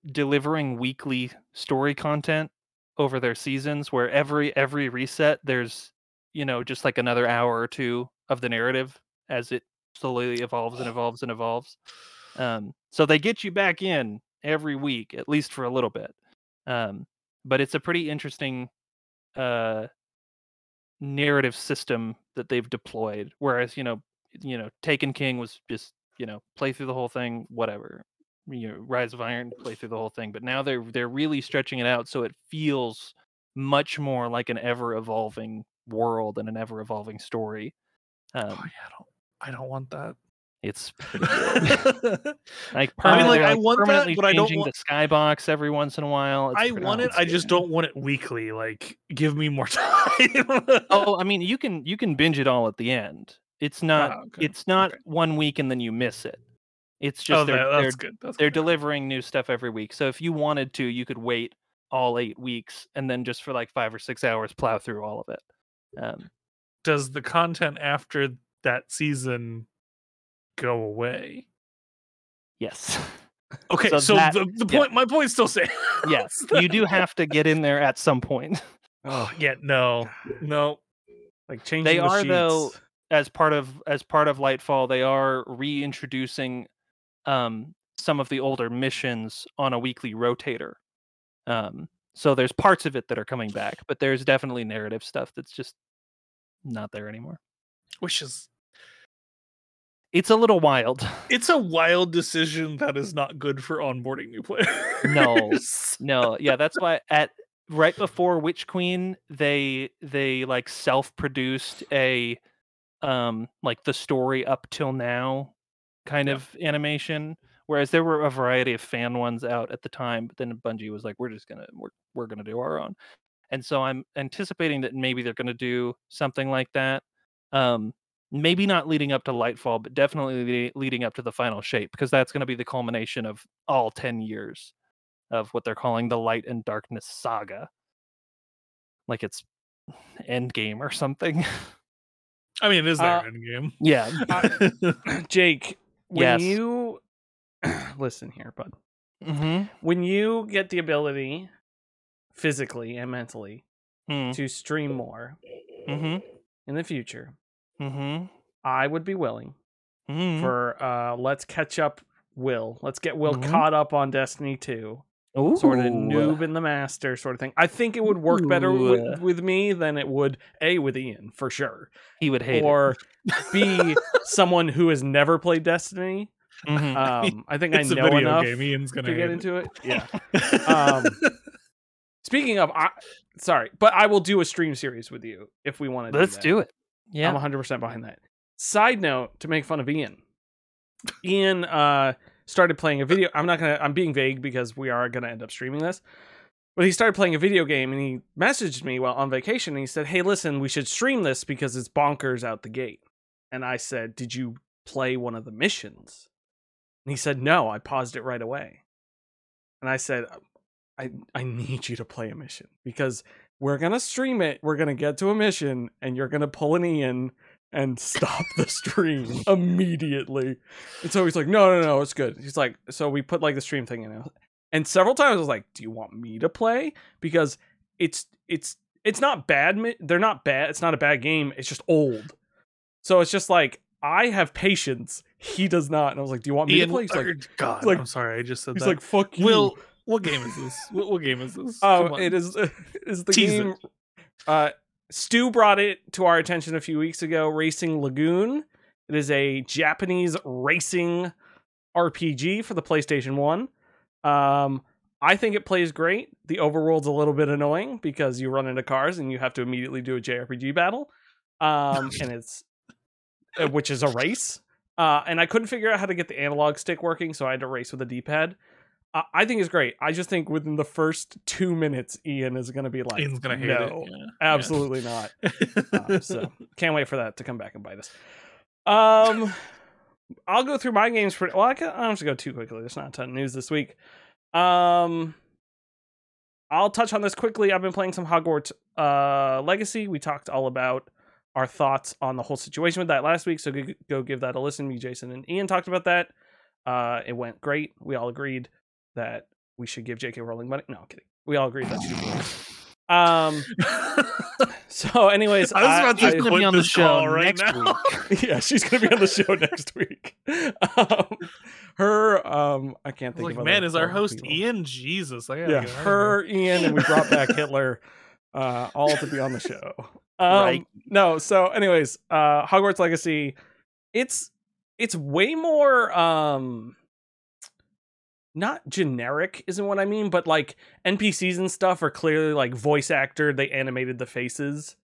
delivering weekly story content over their seasons where every every reset there's you know just like another hour or two of the narrative as it slowly evolves and evolves and evolves. Um so they get you back in every week at least for a little bit. Um but it's a pretty interesting uh narrative system that they've deployed whereas you know you know taken king was just you know play through the whole thing whatever you know rise of iron play through the whole thing but now they're they're really stretching it out so it feels much more like an ever evolving world and an ever evolving story oh um, yeah, I don't I don't want that. it's like I mean, permanently, like, I like, want that, but I don't changing want- the skybox every once in a while It's I want it. I just don't want it weekly. Like, give me more time. oh i mean you can you can binge it all at the end it's not Ah, okay, it's not okay. one week and then you miss it it's just oh, they're, that- they're good. That's they're good. delivering new stuff every week. So if you wanted to, you could wait all eight weeks and then just for like five or six hours plow through all of it. Um, Does the content after that season go away? yes, Okay, So so, that- the, the yeah. point, my point still stands. yes, you do have to get in there at some point. Oh, yeah, no, no. like changing. They the are, though, sheets. As part of as part of Lightfall, they are reintroducing um, some of the older missions on a weekly rotator. Um, So there's parts of it that are coming back, but there's definitely narrative stuff that's just not there anymore. Which is It's a little wild. it's a wild decision that is not good for onboarding new players. No. No, yeah, that's why at right before Witch Queen, they they like self-produced a um like the story up till now kind Yeah. of animation. Whereas there were a variety of fan ones out at the time, but then Bungie was like, "We're just gonna we're we're gonna do our own," and so I'm anticipating that maybe they're gonna do something like that. Um, maybe not leading up to Lightfall, but definitely le- leading up to the final shape, because that's gonna be the culmination of all ten years of what they're calling the Light and Darkness saga. Like it's Endgame or something. I mean, it is their Uh, end game. yeah. Jake, when Yes. you listen here, bud. hmm When you get the ability physically and mentally hmm to stream more hmm in the future, hmm I would be willing hmm for uh let's catch up Will. Let's get Will Mhm. caught up on Destiny 2. Sort of noob in the master sort of thing. I think it would work better with, with me than it would A with Ian for sure. He would hate or B someone who has never played Destiny. it. Mhm. Um I think it's I know enough game. Ian's gonna to get into it. Yeah. Um, Speaking of, I, sorry, but I will do a stream series with you if we want to. Let's do, do it. Yeah, I'm 100 percent behind that. Side note to make fun of Ian. Ian uh started playing a video. I'm not gonna. I'm being vague because we are gonna end up streaming this. But he started playing a video game and he messaged me while on vacation and he said, "Hey, listen, we should stream this because it's bonkers out the gate." And I said, "Did you play one of the missions?" And he said, "No, I paused it right away." And I said, "I I need you to play a mission because we're gonna stream it. We're gonna get to a mission, and you're gonna pull an Ian and stop the stream immediately." And so he's like, "No, no, no, it's good." He's like, "So we put like the stream thing in." And several times I was like, "Do you want me to play?" Because it's it's it's not bad. They're not bad. It's not a bad game. It's just old. So it's just like I have patience. He does not. And I was like, "Do you want me Ian, to play?" He's like, God, like- I'm sorry, I just said he's that. like, "Fuck you." Will, what game is this? What, what game is this? Oh, it is is the Tease it. game. Uh, Stu brought it to our attention a few weeks ago. Racing Lagoon. It is a Japanese racing RPG for the PlayStation One. Um, I think it plays great. The overworld's a little bit annoying because you run into cars and you have to immediately do a JRPG battle, um, and it's uh, which is a race. Uh, and I couldn't figure out how to get the analog stick working, so I had to race with a D-pad. I think it's great. I just think within the first two minutes, Ian is going to be like, Ian's gonna hate no, it. yeah. absolutely not. Uh, so can't wait for that to come back and bite us. Um, I'll go through my games pretty well. I, can, I don't have to go too quickly. There's not a ton of news this week. Um, I'll touch on this quickly. I've been playing some Hogwarts uh, Legacy. We talked all about our thoughts on the whole situation with that last week. So go, go give that a listen. Me, Jason, and Ian talked about that. Uh, it went great. We all agreed that we should give J.K. Rowling money. No, I'm kidding. We all agreed that she. Um. So, anyways, I was about to I- He's gonna quit be on the show call right next now. week. yeah, she's gonna be on the show next week. Um, her, um, I can't I think. like, of man, other is our host people. Ian? Jesus, I gotta Yeah, get out her, here. Ian, and we brought back Hitler, uh, all to be on the show. Um, Right. No, so, anyways, uh, Hogwarts Legacy, it's it's way more um not generic isn't what I mean, but like NPCs and stuff are clearly like voice actor. They animated the faces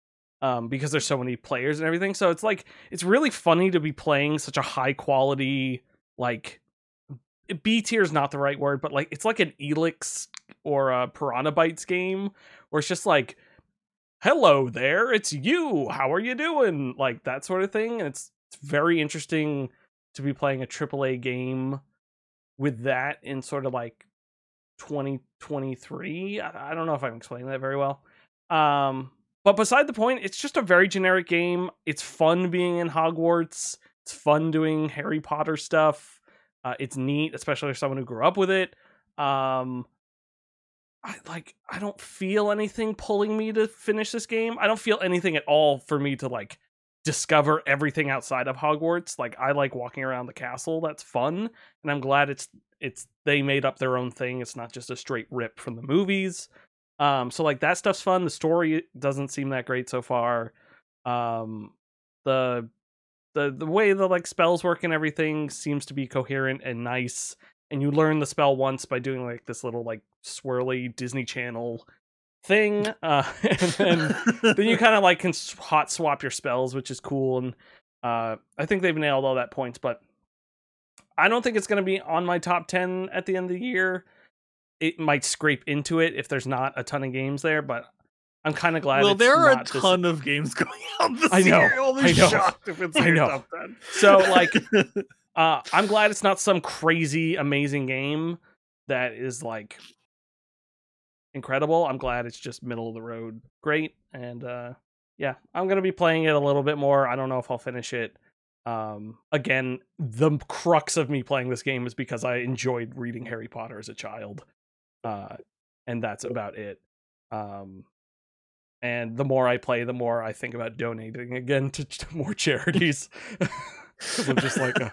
um, because there's so many players and everything. So it's like it's really funny to be playing such a high quality like B tier is not the right word, but like it's like an Elex or a Piranha Bytes game where it's just like, "Hello there, it's you. How are you doing?" Like that sort of thing. And it's it's very interesting to be playing a AAA game with that in sort of like 2023. I, I don't know if I'm explaining that very well. Um, but beside the point, it's just a very generic game. It's fun being in Hogwarts. It's fun doing Harry Potter stuff. Uh, it's neat, especially for someone who grew up with it. Um, I like. I don't feel anything pulling me to finish this game. I don't feel anything at all for me to like discover everything outside of Hogwarts. Like I like walking around the castle. That's fun, and I'm glad it's it's they made up their own thing. It's not just a straight rip from the movies. Um, so like that stuff's fun. The story doesn't seem that great so far. Um, the the the way the like spells work and everything seems to be coherent and nice. And you learn the spell once by doing like this little like swirly Disney Channel thing, uh, and then then you kind of like can hot swap your spells, which is cool. And uh, I think they've nailed all that points, but I don't think it's going to be on my top ten at the end of the year. It might scrape into it if there's not a ton of games there, but I'm kind of glad. well, there are a not this- ton of games going out this I know, year. I'll be I know, shocked if it's I in know. top 10. So, like, uh, I'm glad it's not some crazy amazing game that is like incredible. I'm glad it's just middle of the road, great, and uh, yeah, I'm gonna be playing it a little bit more. I don't know if I'll finish it. Um, again, the crux of me playing this game is because I enjoyed reading Harry Potter as a child, uh, and that's about it. Um, and the more I play, the more I think about donating again to, to more charities. I'm just like, a,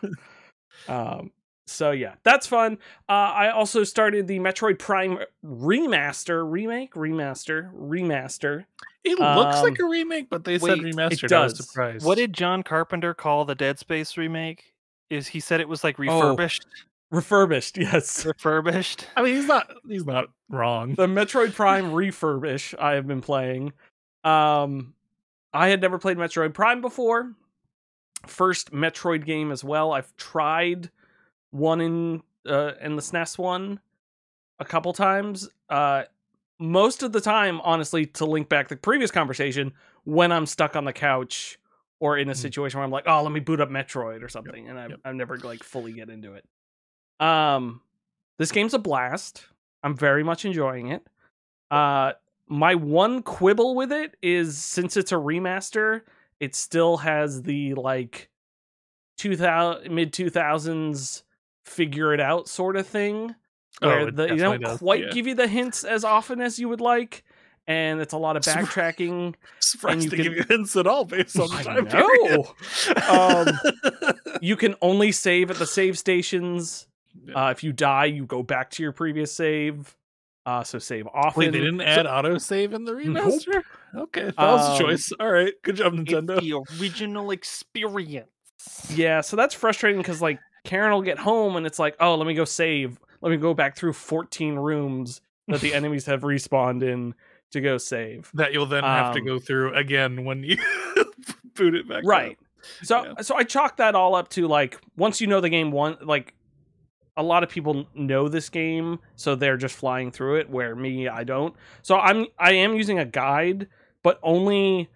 um, so yeah, that's fun. Uh, I also started the Metroid Prime remaster, remake, remaster, remaster. it looks like Um, a remake, but they said wait, it remastered. I was does. surprised. What did John Carpenter call the Dead Space remake? Is he said it was like Oh. refurbished? Refurbished, yes. Refurbished. I mean, he's not. He's not wrong. the Metroid Prime refurbish I have been playing. Um I had never played Metroid Prime before. First Metroid game as well. I've tried one in uh in the SNES one a couple times. Uh most of the time, honestly, to link back the previous conversation, when I'm stuck on the couch or in a Mm. situation where I'm like, oh, let me boot up Metroid or something, and I yep. I never like fully get into it. Um, this game's a blast. I'm very much enjoying it. Uh, my one quibble with it is since it's a remaster, it still has the like 2000 mid 2000s figure it out sort of thing where Oh, the, you definitely don't does, quite yeah. give you the hints as often as you would like and it's a lot of backtracking Surprised you to can- give you hints at all based on I time know. period. you can only save at the save stations Yeah. uh, if you die you go back to your previous save uh, so save often Wait, they didn't So- add autosave in the Nope. remaster? Okay, that was Um, a choice. All right, good job, Nintendo. The original experience. Yeah, so that's frustrating because like Karen will get home and it's like, oh, let me go save. Let me go back through 14 rooms that the enemies have respawned in to go save. that you'll then have to Um, go through again when you boot it back. up. Right. So Yeah. so I chalk that all up to like once you know the game one like a lot of people know this game, so they're just flying through it. Where me, I don't. So I'm I am using a guide, but only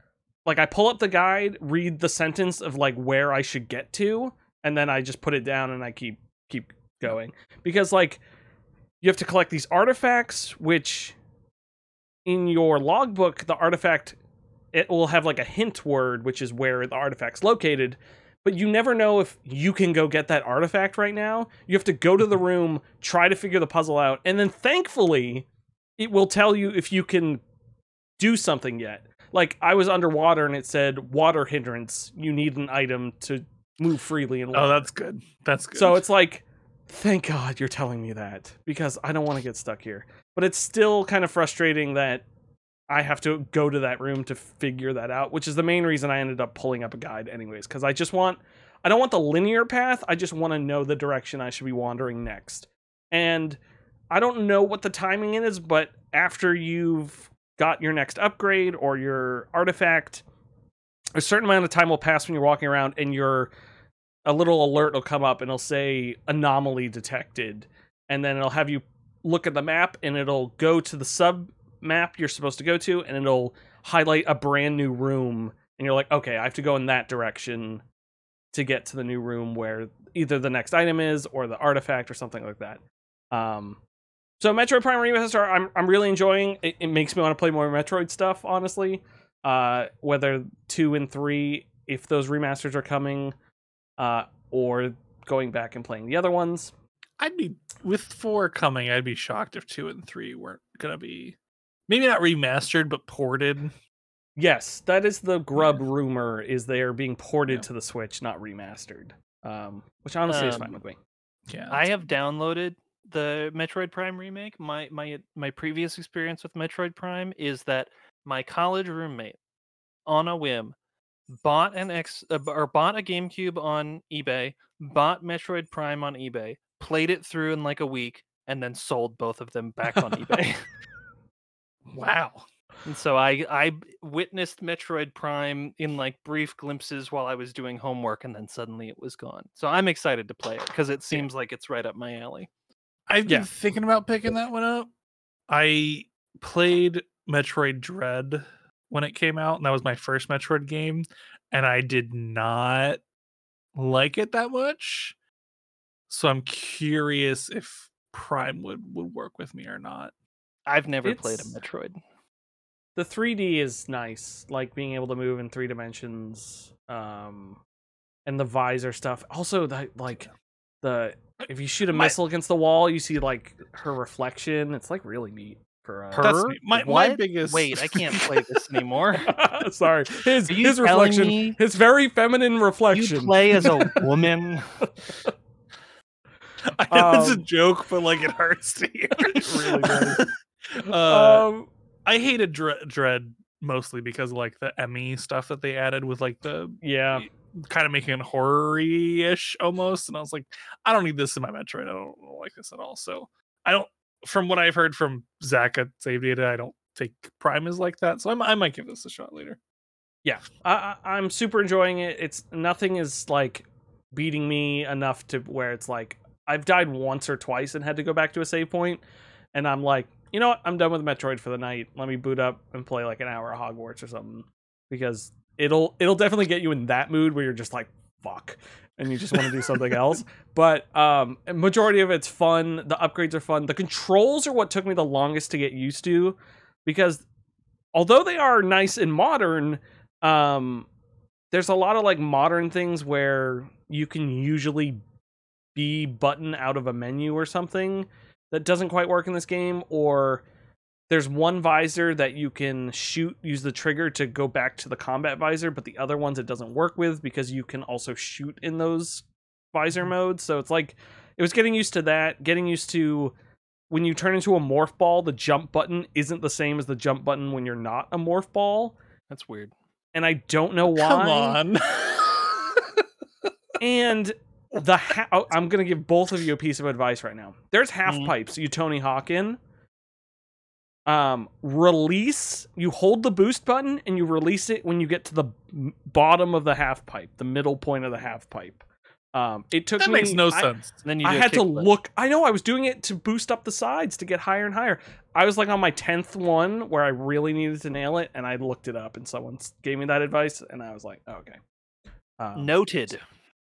like I pull up the guide, read the sentence of like where I should get to, and then I just put it down and I keep keep going because like you have to collect these artifacts, which in your logbook the artifact it will have like a hint word, which is where the artifact's located. But you never know if you can go get that artifact right now. You have to go to the room, try to figure the puzzle out, and then thankfully, it will tell you if you can do something yet. Like I was underwater and it said water hindrance. You need an item to move freely in water. Oh, that's good. That's good. So it's like, thank God you're telling me that because I don't want to get stuck here. But it's still kind of frustrating that I have to go to that room to figure that out, which is the main reason I ended up pulling up a guide, anyways, because I just want, I don't want the linear path. I just want to know the direction I should be wandering next. And I don't know what the timing is, but after you've got your next upgrade or your artifact, a certain amount of time will pass when you're walking around and your a little alert will come up and it'll say anomaly detected. And then it'll have you look at the map and it'll go to the sub map you're supposed to go to and it'll highlight a brand new room. And you're like okay i have to go in that direction to get to the new room where either the next item is or the artifact or something like that. Um so metroid prime remaster i'm, I'm really enjoying it, it makes me want to play more metroid stuff honestly uh whether two and three if those remasters are coming uh or going back and playing the other ones I'd be with four coming. I'd be shocked if two and three weren't gonna be maybe not remastered but ported. Yes, that is the Grubb rumor. Is they are being ported Yeah. to the Switch, not remastered. Um, which honestly is fine Um, with me. Yeah, I have downloaded the Metroid Prime remake, my my my previous experience with Metroid Prime is that my college roommate, on a whim, bought an X uh, or bought a GameCube on eBay, bought Metroid Prime on eBay, played it through in like a week, and then sold both of them back on eBay. Wow. And so I I witnessed Metroid Prime in like brief glimpses while I was doing homework, and then suddenly it was gone. So I'm excited to play it because it seems like it's right up my alley. I've Yeah. been thinking about picking that one up. I played Metroid Dread when it came out, and that was my first Metroid game, and I did not like it that much. So I'm curious if Prime would would work with me or not. I've never played a Metroid. the 3D is nice, like being able to move in three dimensions, um, and the visor stuff. Also, the like the if you shoot a My- missile against the wall, you see like her reflection. It's like really neat. For uh, That's me. my my biggest Wait, I can't play this anymore. sorry, his his reflection, his very feminine reflection. You play as a woman. I know it's a Um, joke, but like it hurts to hear. It really does. uh, um, I hated Dread, Dread mostly because like the EMMI stuff that they added with like the yeah, kind of making it horror-ish almost and i was like i don't need this in my metroid i don't like this at all so i don't from what i've heard from zach at save data i don't think prime is like that so I'm, i might give this a shot later yeah. I, I'm super enjoying it. It's nothing is like beating me enough to where it's like I've died once or twice and had to go back to a save point, and I'm like, you know what? I'm done with Metroid for the night. Let me boot up and play like an hour of Hogwarts or something because it'll it'll definitely get you in that mood where you're just like fuck and you just want to do something else. But um, majority of it's fun. The upgrades are fun. The controls are what took me the longest to get used to because although they are nice and modern, um, there's a lot of like modern things where you can usually be button out of a menu or something that doesn't quite work in this game or there's one visor that you can shoot use the trigger to go back to the combat visor but the other ones it doesn't work with because you can also shoot in those visor modes so it's like it was getting used to that getting used to when you turn into a morph ball the jump button isn't the same as the jump button when you're not a morph ball That's weird. and i don't know why come on and the ha- oh, I'm gonna give both of you a piece of advice right now. There's half Mhm. pipes you Tony Hawk in. Um, release. You hold the boost button and you release it when you get to the bottom of the half pipe, the middle point of the half pipe. Um, it took that me. makes no I- sense And then you I had to kickflip. look. I know I was doing it to boost up the sides to get higher and higher. I was like on my tenth one where I really needed to nail it, and I looked it up, and someone gave me that advice, and I was like, oh, okay. Um, Noted.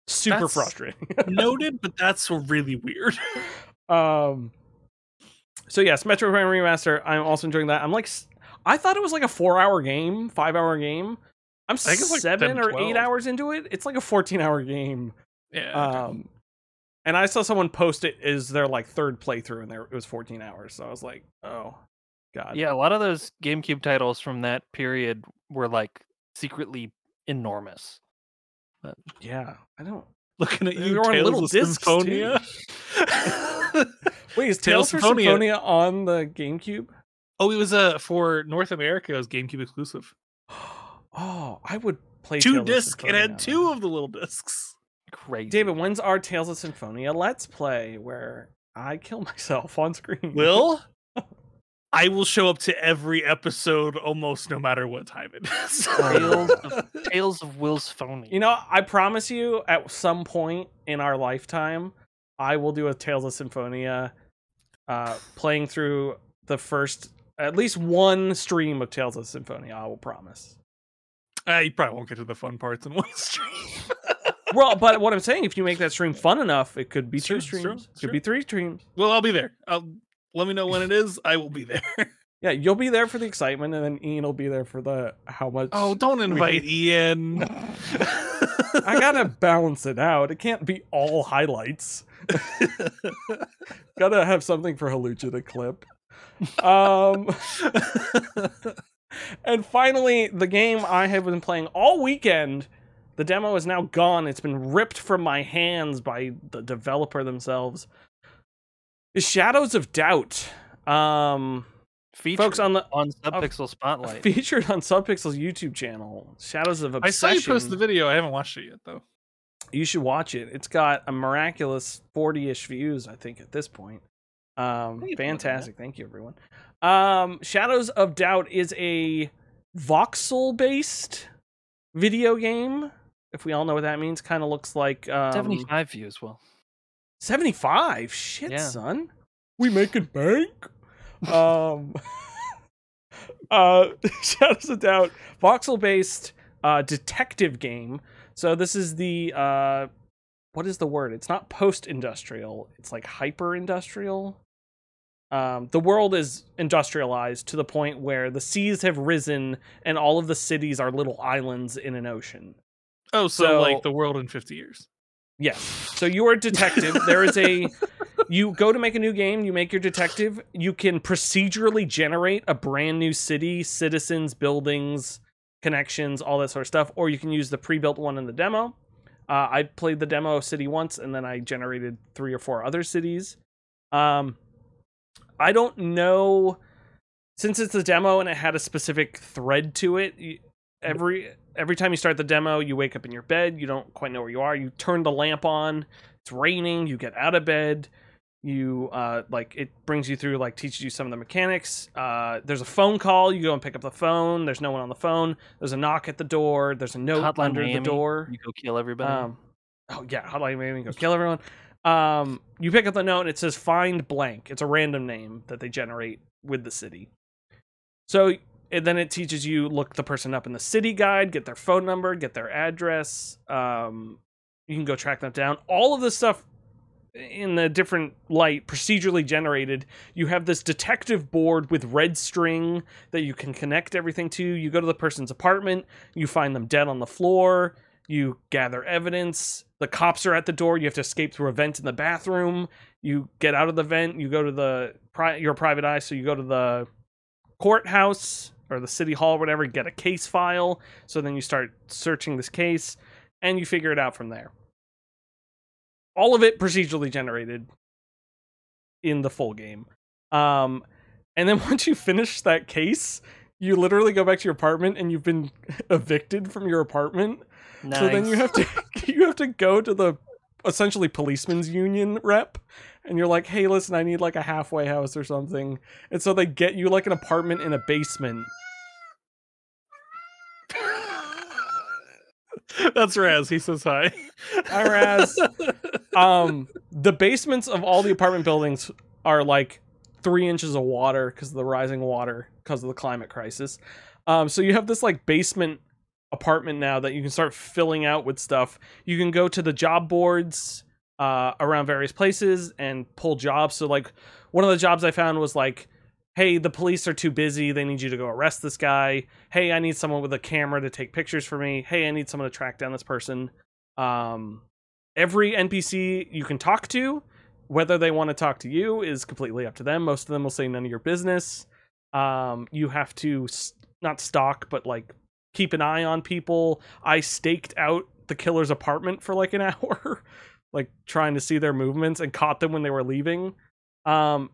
super That's- frustrating. noted but that's really weird Um. So yes, Metroid Prime Remaster. I'm also enjoying that. I'm like, I thought it was like a four-hour game, five-hour game. I'm think it's like seven 10, or 12. eight hours into it. It's like a 14-hour game. yeah Um, and I saw someone post it as their like third playthrough, and there it was 14 hours. So I was like, oh, god. Yeah, a lot of those GameCube titles from that period were like secretly enormous. yeah. I don't. looking at you, you were on Tales little of discs, Symphonia. Wait, is Tales Tales for Symphonia. Symphonia on the GameCube? oh it was uh for north america it was gamecube exclusive Oh, I would play two Tales discs it had two of the little discs Crazy. David, when's our Tales of Symphonia Let's Play where I kill myself on screen? Will I will show up to every episode almost no matter what time it is. Tales of- Tales of Will's phony. You know, I promise you, at some point in our lifetime, I will do a Tales of Symphonia, uh, playing through the first, at least one stream of Tales of Symphonia. I will promise. Uh, you probably won't get to the fun parts in one stream. Well, but what I'm saying, if you make that stream fun enough, it could be It's two true, it's true, streams, could true. be three streams. well, I'll be there. I'll let me know when it is. I will be there. Yeah, you'll be there for the excitement, and then Ian will be there for the how much. Oh, don't invite Ian. I gotta balance it out. It can't be all highlights. gotta have something for Halucha to clip. Um, and finally, the game I have been playing all weekend. The demo is now gone. It's been ripped from my hands by the developer themselves. is Shadows of Doubt. Um, Featured folks on the on Subpixel Spotlight. featured on Subpixel's YouTube channel, Shadows of Obsession. I saw you post the video. I haven't watched it yet though. You should watch it. It's got a miraculous 40-ish views, I think, at this point. Um, Thank you for looking at fantastic. Thank you, everyone. Um, Shadows of Doubt is a voxel-based video game. If we all know what that means, kind of looks like um, 75 views. Well, 75. Shit, Yeah. son. We making bank? um uh Shadows of Doubt, voxel based uh detective game. So this is the uh what is the word? It's not post industrial, it's like hyper industrial. Um, the world is industrialized to the point where the seas have risen and all of the cities are little islands in an ocean. Oh, so, So- like the world in 50 years. Yes. So you are a detective. there is a you go to make a new game, you make your detective, you can procedurally generate a brand new city, citizens, buildings, connections, all that sort of stuff, or you can use the pre-built one in the demo. Uh, I played the demo city once and then I generated three or four other cities. Um I don't know since it's a demo and it had a specific thread to it, every every time you start the demo, you wake up in your bed, you don't quite know where you are, you turn the lamp on, it's raining, you get out of bed, you uh like it brings you through like teaches you some of the mechanics. Uh there's a phone call, you go and pick up the phone, there's no one on the phone, there's a knock at the door, there's a note Hotline under Miami, the door. you go kill everybody. Um, oh yeah, Hotline Miami, go kill everyone. Um, you pick up the note and it says find blank. It's a random name that they generate with the city. So and then it teaches you look the person up in the city guide, get their phone number, get their address. Um, you can go track them down. All of this stuff in a different light procedurally generated you have this detective board with red string that you can connect everything to. You go to the person's apartment you find them dead on the floor you gather evidence the cops are at the door you have to escape through a vent in the bathroom you get out of the vent you go to the pri- your private eye so you go to the courthouse or the city hall or whatever get a case file so then you start searching this case and you figure it out from there all of it procedurally generated in the full game um and then once you finish that case you literally go back to your apartment and you've been evicted from your apartment so then you have to you have to go to the essentially policeman's union rep and you're like, "Hey, listen, I need like a halfway house or something." And so they get you like an apartment in a basement. That's Raz. He says hi. Hi, Raz. Um the basements of all the apartment buildings are like 3 inches of water because of the rising water because of the climate crisis. Um so you have this like basement apartment now that you can start filling out with stuff. You can go to the job boards uh, around various places and pull jobs. So, like, one of the jobs I found was like, hey, the police are too busy. They need you to go arrest this guy. Hey, I need someone with a camera to take pictures for me. Hey, I need someone to track down this person. Um, every NPC you can talk to, whether they want to talk to you, is completely up to them. Most of them will say none of your business. Um, you have to not stalk, but like keep an eye on people. I staked out the killer's apartment for like an hour, like trying to see their movements and caught them when they were leaving. Um,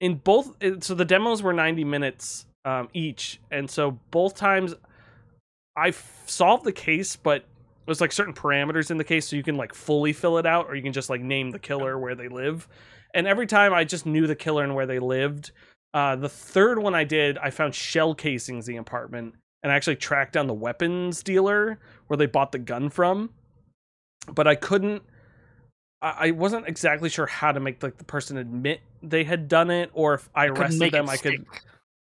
in both, so the demos were 90 minutes um, each. And so both times I solved the case, but there's like certain parameters in the case so you can like fully fill it out or you can just like name the killer where they live. And every time I just knew the killer and where they lived. Uh, the third one I did, I found shell casings in the apartment and I actually tracked down the weapons dealer where they bought the gun from. But I couldn't. I I wasn't exactly sure how to make like the person admit they had done it, or if I arrested them, I could.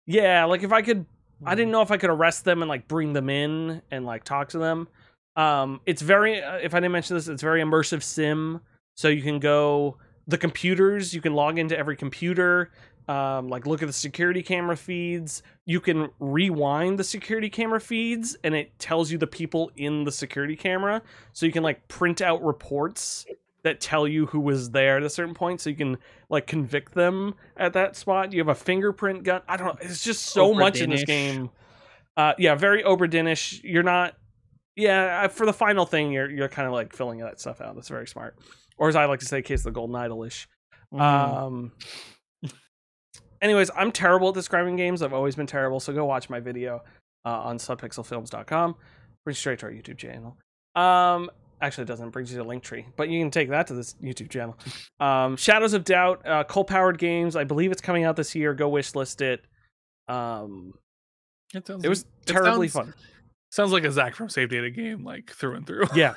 Yeah, like if I could I Mm-hmm. didn't know if I could arrest them and like bring them in and like talk to them. Um, it's very uh, if I didn't mention this, it's very immersive sim. So you can go the computers, you can log into every computer, um, like look at the security camera feeds. You can rewind the security camera feeds, and it tells you the people in the security camera. So you can like print out reports that tell you who was there at a certain point, so you can like convict them at that spot. You have a fingerprint gun. I don't know. It's just so much in this game. Uh, yeah, very Obra Dinn-ish. You're not. Yeah, for the final thing, you're you're kind of like filling that stuff out. That's very smart, or as I like to say, case of the golden idol ish. Mm. Um. anyways, I'm terrible at describing games. I've always been terrible. So go watch my video uh, on subpixelfilms.com. Brings you straight to our YouTube channel. Um. Actually, it doesn't. It brings you to Linktree, but you can take that to this YouTube channel. Um, Shadows of Doubt, uh, ColePowered Games. I believe it's coming out this year. Go wishlist it. Um, It, sounds it was it terribly sounds- fun. Sounds like a Zach from Save Data game, like through and through. Yeah,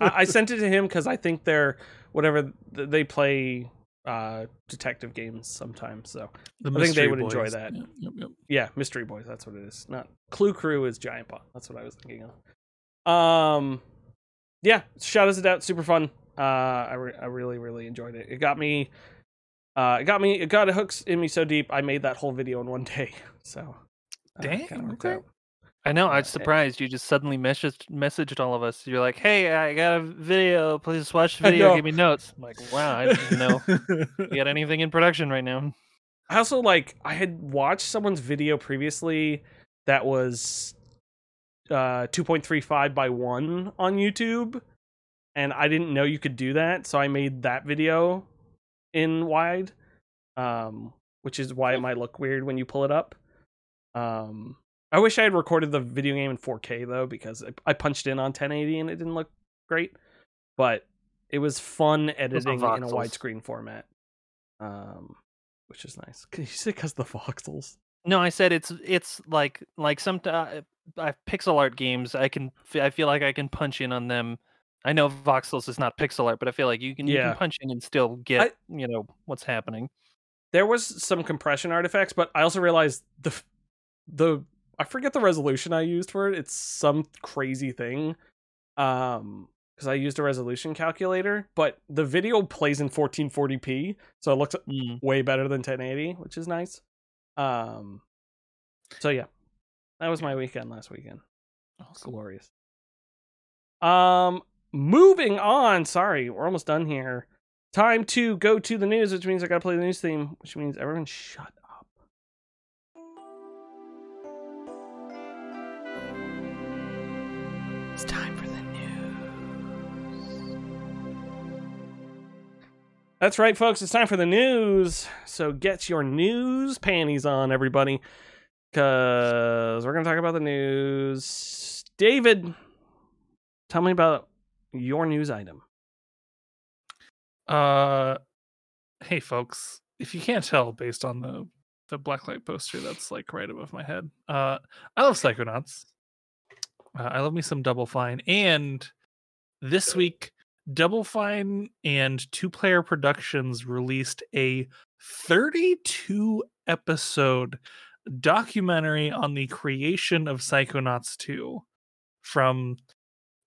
I, I sent it to him because I think they're whatever they play uh detective games sometimes. So The I think they would enjoy that. Yep, yep, yep. yeah, Mystery Boys. That's what it is. Not Clue Crew is Giant Paw. That's what I was thinking of. Um, yeah, Shadows of Doubt, super fun. Uh, I re- I really really enjoyed it. It got me. Uh, it got me. It got hooks in me so deep. I made that whole video in one day. So, uh, Dang, okay. out. I know. I Uh, was surprised. You just suddenly messaged messaged all of us. You're like, "Hey, I got a video. Please watch the video. Give me notes." I'm like, wow, I didn't know you got anything in production right now. I also like I had watched someone's video previously that was uh 2.35 by 1 on YouTube and I didn't know you could do that, so I made that video in wide. Um which is why it might look weird when you pull it up. Um I wish I had recorded the video game in 4K though because I, punched in on 1080 and it didn't look great, but it was fun editing in a widescreen format. Um which is nice. You say because the voxels? No, I said it's it's like like some uh, I pixel art games. I can I feel like I can punch in on them. I know voxels is not pixel art, but I feel like you can you can punch in and still get you know what's happening. There was some compression artifacts, but I also realized the the I forget the resolution I used for it. It's some crazy thing. Um because I used a resolution calculator, but the video plays in 1440p, so it looks Mm. way better than 1080, which is nice. Um so yeah. That was my weekend last weekend. Awesome. glorious. Um, moving on. Sorry, we're almost done here. Time to go to the news, which means I gotta play the news theme, which means everyone shut up. It's time for the news. That's right, folks. It's time for the news. So get your news panties on, everybody because we're going to talk about the news. David, tell me about your news item. Uh, hey folks, if you can't tell based on the the blacklight poster that's like right above my head, uh, I love Psychonauts. Uh, I love me some Double Fine, and this week, Double Fine and Two Player Productions released a 32 episode documentary on the creation of Psychonauts 2 from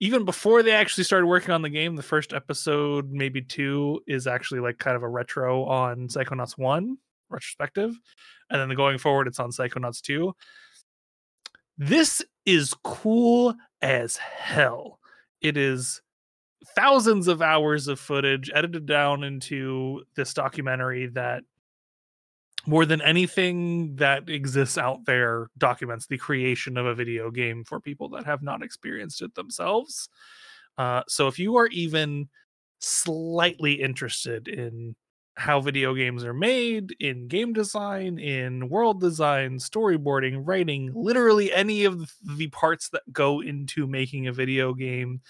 even before they actually started working on the game, the first episode, maybe two, is actually like kind of a retro on Psychonauts 1 retrospective. And then the going forward, it's on Psychonauts 2. This is cool as hell. It is thousands of hours of footage edited down into this documentary that more than anything that exists out there documents the creation of a video game for people that have not experienced it themselves. Uh, so if you are even slightly interested in how video games are made, in game design, in world design, storyboarding, writing, literally any of the parts that go into making a video game,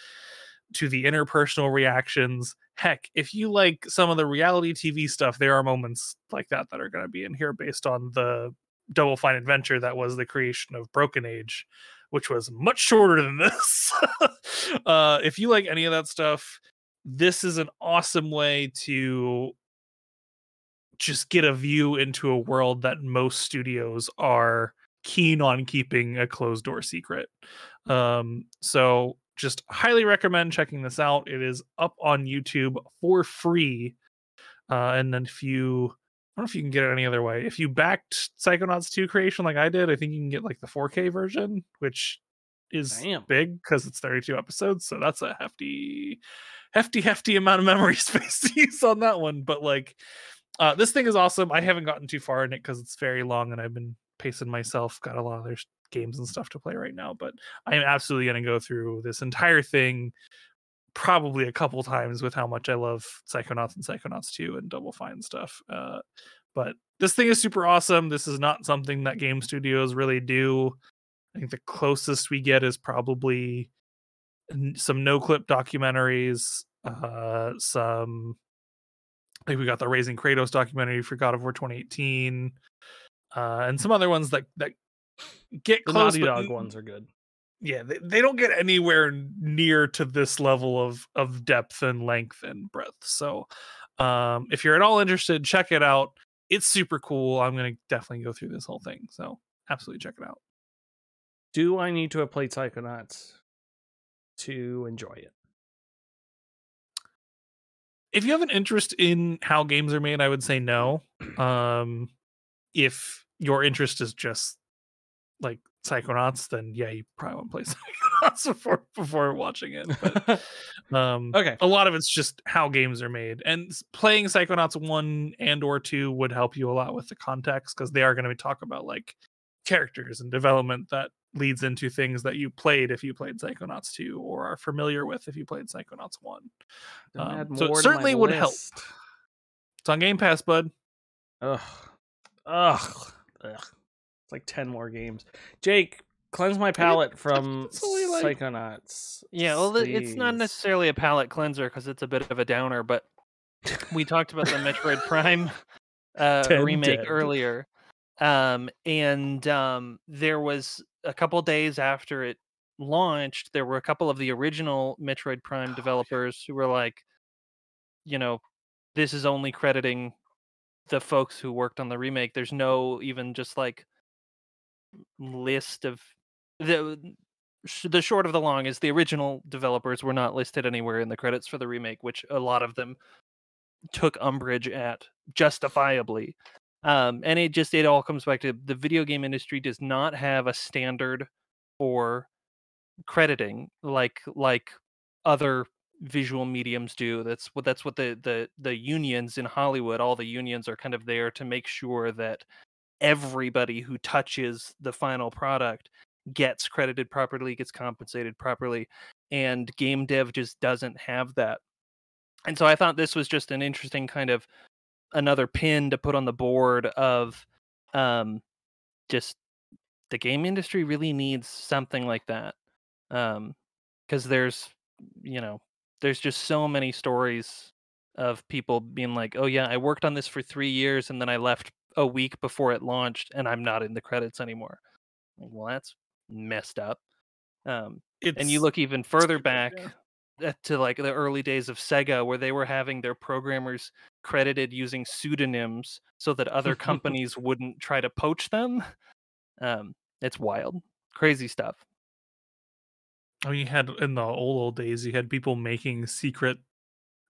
to the interpersonal reactions. Heck, if you like some of the reality TV stuff, there are moments like that that are going to be in here based on the Double Fine adventure that was the creation of Broken Age, which was much shorter than this. uh, if you like any of that stuff, this is an awesome way to just get a view into a world that most studios are keen on keeping a closed door secret. Um, so just highly recommend checking this out. It is up on YouTube for free. Uh, and then if you, I don't know if you can get it any other way. If you backed Psychonauts 2 creation like I did, I think you can get like the 4K version, which is Damn. big because it's 32 episodes. So that's a hefty, hefty, hefty amount of memory space to use on that one. But like, uh, this thing is awesome. I haven't gotten too far in it because it's very long and I've been pacing myself. Got a lot of other games and stuff to play right now, but I am absolutely going to go through this entire thing probably a couple times with how much I love Psychonauts and Psychonauts 2 and Double Fine stuff. Uh, but this thing is super awesome. This is not something that game studios really do. I think the closest we get is probably some Noclip documentaries, uh, some like we got the Raising Kratos documentary for God of War 2018, uh, and some other ones that that get the close. Naughty Dog ones are good. yeah they, they don't get anywhere near to this level of of depth and length and breadth so um if you're at all interested check it out it's super cool i'm gonna definitely go through this whole thing so absolutely check it out Do I need to have played Psychonauts to enjoy it? if you have an interest in how games are made i would say no um if your interest is just like psychonauts then yeah you probably want to play psychonauts before before watching it but um okay. a lot of it's just how games are made and playing psychonauts 1 and or 2 would help you a lot with the context because they are going to talk about like characters and development that leads into things that you played if you played psychonauts 2 or are familiar with if you played psychonauts 1 um, so it more to my certainly would help. it's on game pass bud Ugh. Ugh. Ugh. It's like 10 more games. Jake, cleanse my palate from like- Psychonauts. Yeah, well, it- it's not necessarily a palate cleanser because it's a bit of a downer, but we talked about the Metroid Prime uh, Ten remake dead. earlier, um, and um, there was a couple days after it launched, there were a couple of the original Metroid Prime Oh, developers who were like, you know, this is only crediting the folks who worked on the remake. There's no even just like list of the the short of the long is the original developers were not listed anywhere in the credits for the remake, which a lot of them took umbrage at justifiably. Um, and it just it all comes back to the video game industry does not have a standard for crediting like like other visual mediums do. That's what that's what the the the unions in Hollywood, all the unions are kind of there to make sure that everybody who touches the final product gets credited properly, gets compensated properly, and game dev just doesn't have that. And so I thought this was just an interesting kind of another pin to put on the board of um just the game industry really needs something like that. Um because there's you know, there's just so many stories of people being like, "Oh yeah, I worked on this for 3 years and then I left a week before it launched and I'm not in the credits anymore." Like, well, that's messed up. Um it's and you look even further back yeah. to like the early days of Sega where they were having their programmers credited using pseudonyms so that other companies wouldn't try to poach them. Um it's wild. Crazy stuff. I mean, you had in the old old days, you had people making secret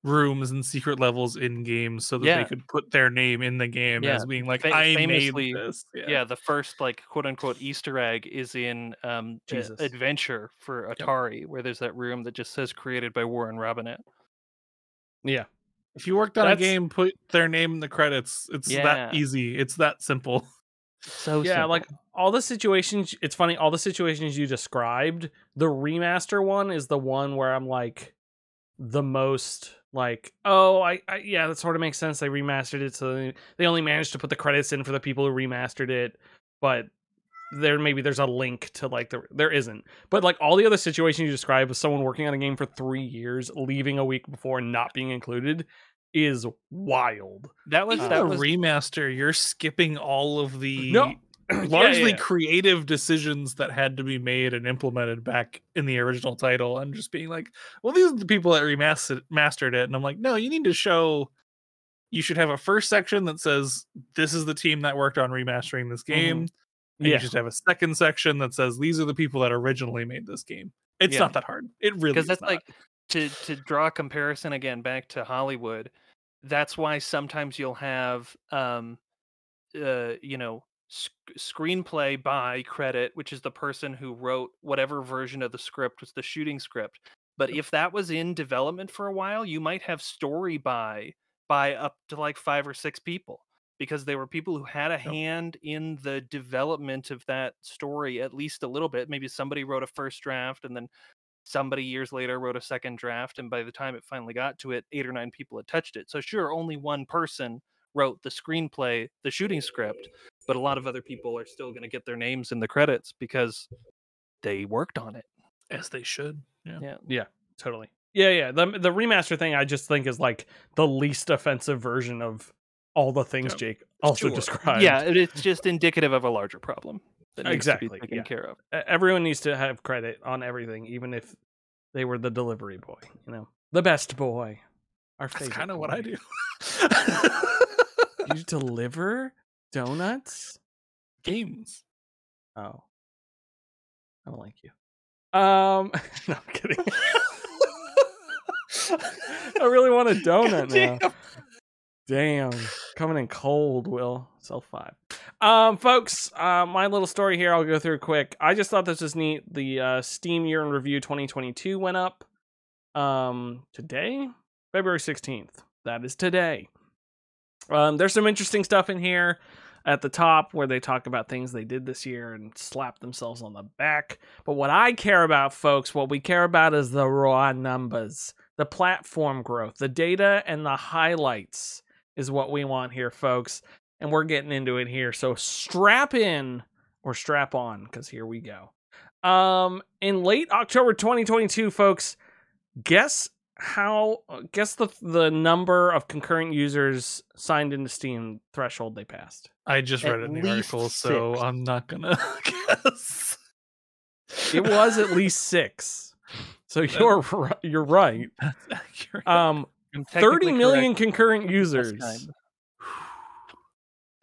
rooms and secret levels in games so that Yeah. they could put their name in the game Yeah, as being like, fa- I famously- made this. Yeah. the first like quote unquote Easter egg is in um Jesus. Adventure for Atari where there's that room that just says created by Warren Robinett. Yeah. If you worked on That's- a game, put their name in the credits. It's Yeah. that easy. It's that simple. So yeah, like all the situations. It's funny. All the situations you described. The remaster one is the one where I'm like the most like, oh, I, I yeah, that sort of makes sense. They remastered it, so they, they only managed to put the credits in for the people who remastered it, but there maybe there's a link to like the there isn't. But like all the other situations you described with someone working on a game for three years, leaving a week before, and not being included, is wild. that was Even that was remaster, you're skipping all of the No, largely yeah. creative decisions that had to be made and implemented back in the original title and just being like well these are the people that remastered mastered it and i'm like no you need to show you should have a first section that says this is the team that worked on remastering this mm-hmm. game and Yeah. you should have a second section that says these are the people that originally made this game it's Yeah. not that hard it really because that's not. like to to draw a comparison again back to Hollywood. That's why sometimes you'll have um uh you know sc- screenplay by credit, which is the person who wrote whatever version of the script was the shooting script. But if that was in development for a while, you might have story by by up to like five or six people because they were people who had a hand in the development of that story at least a little bit. Maybe somebody wrote a first draft and then somebody years later wrote a second draft, and by the time it finally got to it, eight or nine people had touched it. So sure, only one person wrote the screenplay, the shooting script, but a lot of other people are still going to get their names in the credits because they worked on it. As they should. Yeah. Yeah. totally. Yeah, yeah. The the remaster thing I just think is like the least offensive version of all the things Yeah, Jake also sure. Uh, described. Yeah, it's just indicative of a larger problem that needs Exactly, to be taken yeah. care of. Everyone needs to have credit on everything, even if they were the delivery boy. You know, the best boy. Our That's kind of what I do. You deliver donuts? Games. Oh, I don't like you. Um, no, I'm kidding. I really want a donut now. Damn. Damn, coming in cold, Will. Sell five. Um, folks, uh, my little story here, I'll go through quick. I just thought this was neat. The uh, Steam Year in Review 2022 went up um, today, February 16th. That is today. Um, there's some interesting stuff in here at the top where they talk about things they did this year and slap themselves on the back. But what I care about, folks, what we care about is the raw numbers, the platform growth, the data, and the highlights is what we want here, folks. And we're getting into it here. So strap in or strap on, because here we go. Um, in late October 2022, folks, guess how guess the the number of concurrent users signed into Steam threshold they passed. I just At read it in the least article, so. I'm not gonna guess. It was at least six. So you're you're right. That's accurate. Um, I'm thirty technically million correct concurrent this users.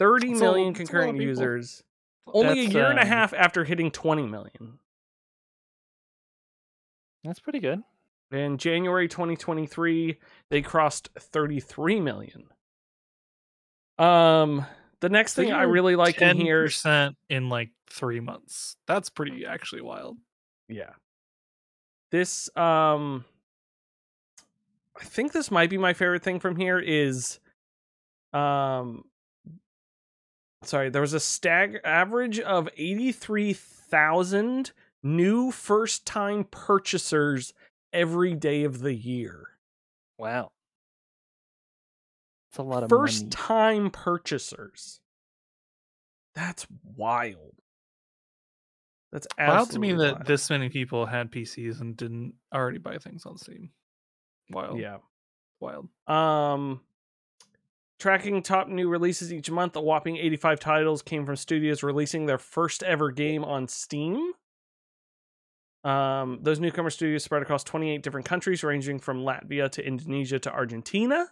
Time. Thirty That's million a concurrent users. Only a That's, year and a um, half after hitting twenty million. That's pretty good. In January 2023, they crossed 33 million. Um, the next thing I really like in here, percent in like three months. That's pretty actually wild. yeah, this um, I think this might be my favorite thing from here is, um, sorry, there was a stag average of 83,000 new first time purchasers every day of the year. Wow. That's a lot of first time purchasers. That's wild. That's Wild to me absolutely that this many people had PCs and didn't already buy things on Steam. Wild. yeah. Wild. Um tracking top new releases each month, a whopping 85 titles came from studios releasing their first ever game on Steam. Um those newcomer studios spread across 28 different countries ranging from Latvia to Indonesia to Argentina.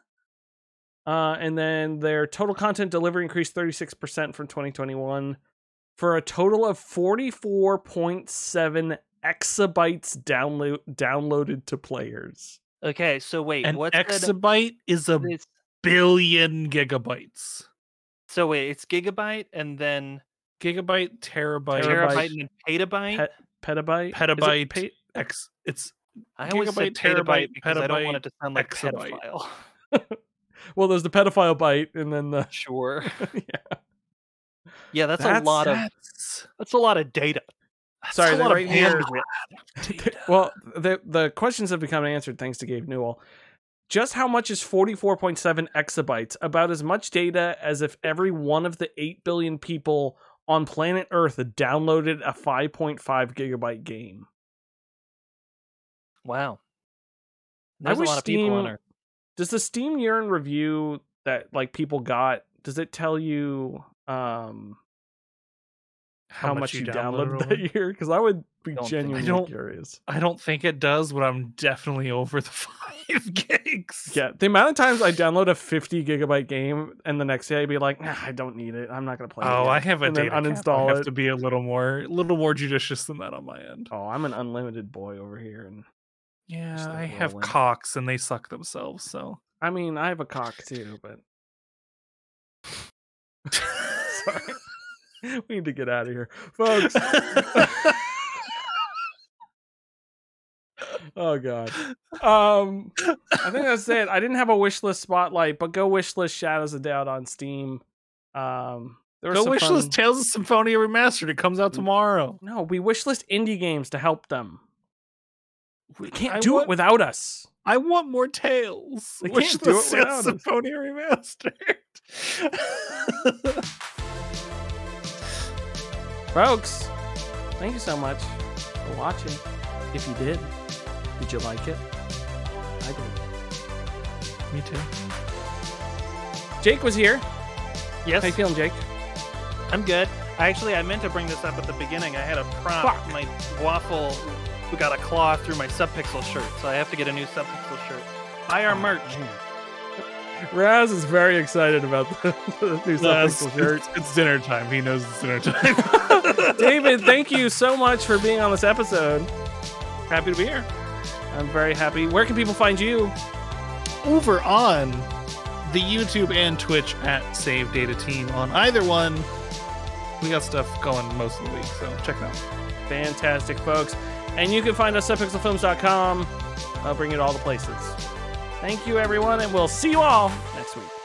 Uh and then their total content delivery increased 36% from 2021 for a total of 44.7 exabytes download downloaded to players. Okay, so wait, An what's the- exabyte is a it's- billion gigabytes. so wait, it's gigabyte and then Gigabyte, terabyte, Terabyte. terabyte and petabyte. Pet- petabyte Is it petabyte, pa- X. It's I always said gigabyte, petabyte terabyte, because I don't want it to sound like exabyte. pedophile. well, there's the pedophile bite, and then the Sure. yeah. Yeah, that's, That's- a lot of that's, that's a lot of data. that's Sorry, a lot right of here. bandwidth. Well, the the questions have become answered thanks to Gabe Newell. Just how much is 44.7 exabytes? About as much data as if every one of the 8 billion people on planet Earth downloaded a 5.5 gigabyte game. Wow. I There's a lot of people on Earth. Does the Steam year in review that like people got, does it tell you um how, much, you downloaded, that year? Because I would be Don't think- I genuinely don't- curious. I don't think it does, but I'm definitely over the five gigs. Yeah, the amount of times I download a 50 gigabyte game and the next day I'd be like, nah, I don't need it. I'm not gonna play it. Oh, I have a and then data cap. I uninstall have it. to be a little more, a little more judicious than that on my end. Oh, I'm an unlimited boy over here, and Yeah, I have cocks and they suck themselves. So I mean, I have a cock too, but sorry, we need to get out of here, folks. oh god. Um, I think that's it. I didn't have a wish list spotlight, but go wish list Shadows of Doubt on Steam. Um, there was Go wish fun- list Tales of Symphonia Remastered. It comes out tomorrow. No, we wish list indie games to help them. We can't I do want, it without us. I want more tales. They Wish can't the do it without us. Symphonia remastered. Folks, thank you so much for watching. If you did, did you like it? I did. Me too. Jake was here. Yes, How you feeling, Jake? I'm good. Actually, I meant to bring this up at the beginning. I had a prompt. Fuck. My waffle got a claw through my subpixel shirt, so I have to get a new subpixel shirt. Buy our oh, merch. Raz is very excited about the, the new No, it's, Subpixel shirt. it's, it's dinner time. He knows it's dinner time. David, thank you so much for being on this episode. Happy to be here. I'm very happy. Where can people find you? Over on the YouTube and Twitch at Save Data Team. On either one, we got stuff going most of the week, so check it out. Fantastic, folks. And you can find us at pixelfilms.com. I'll bring you to all the places. Thank you, everyone, and we'll see you all next week.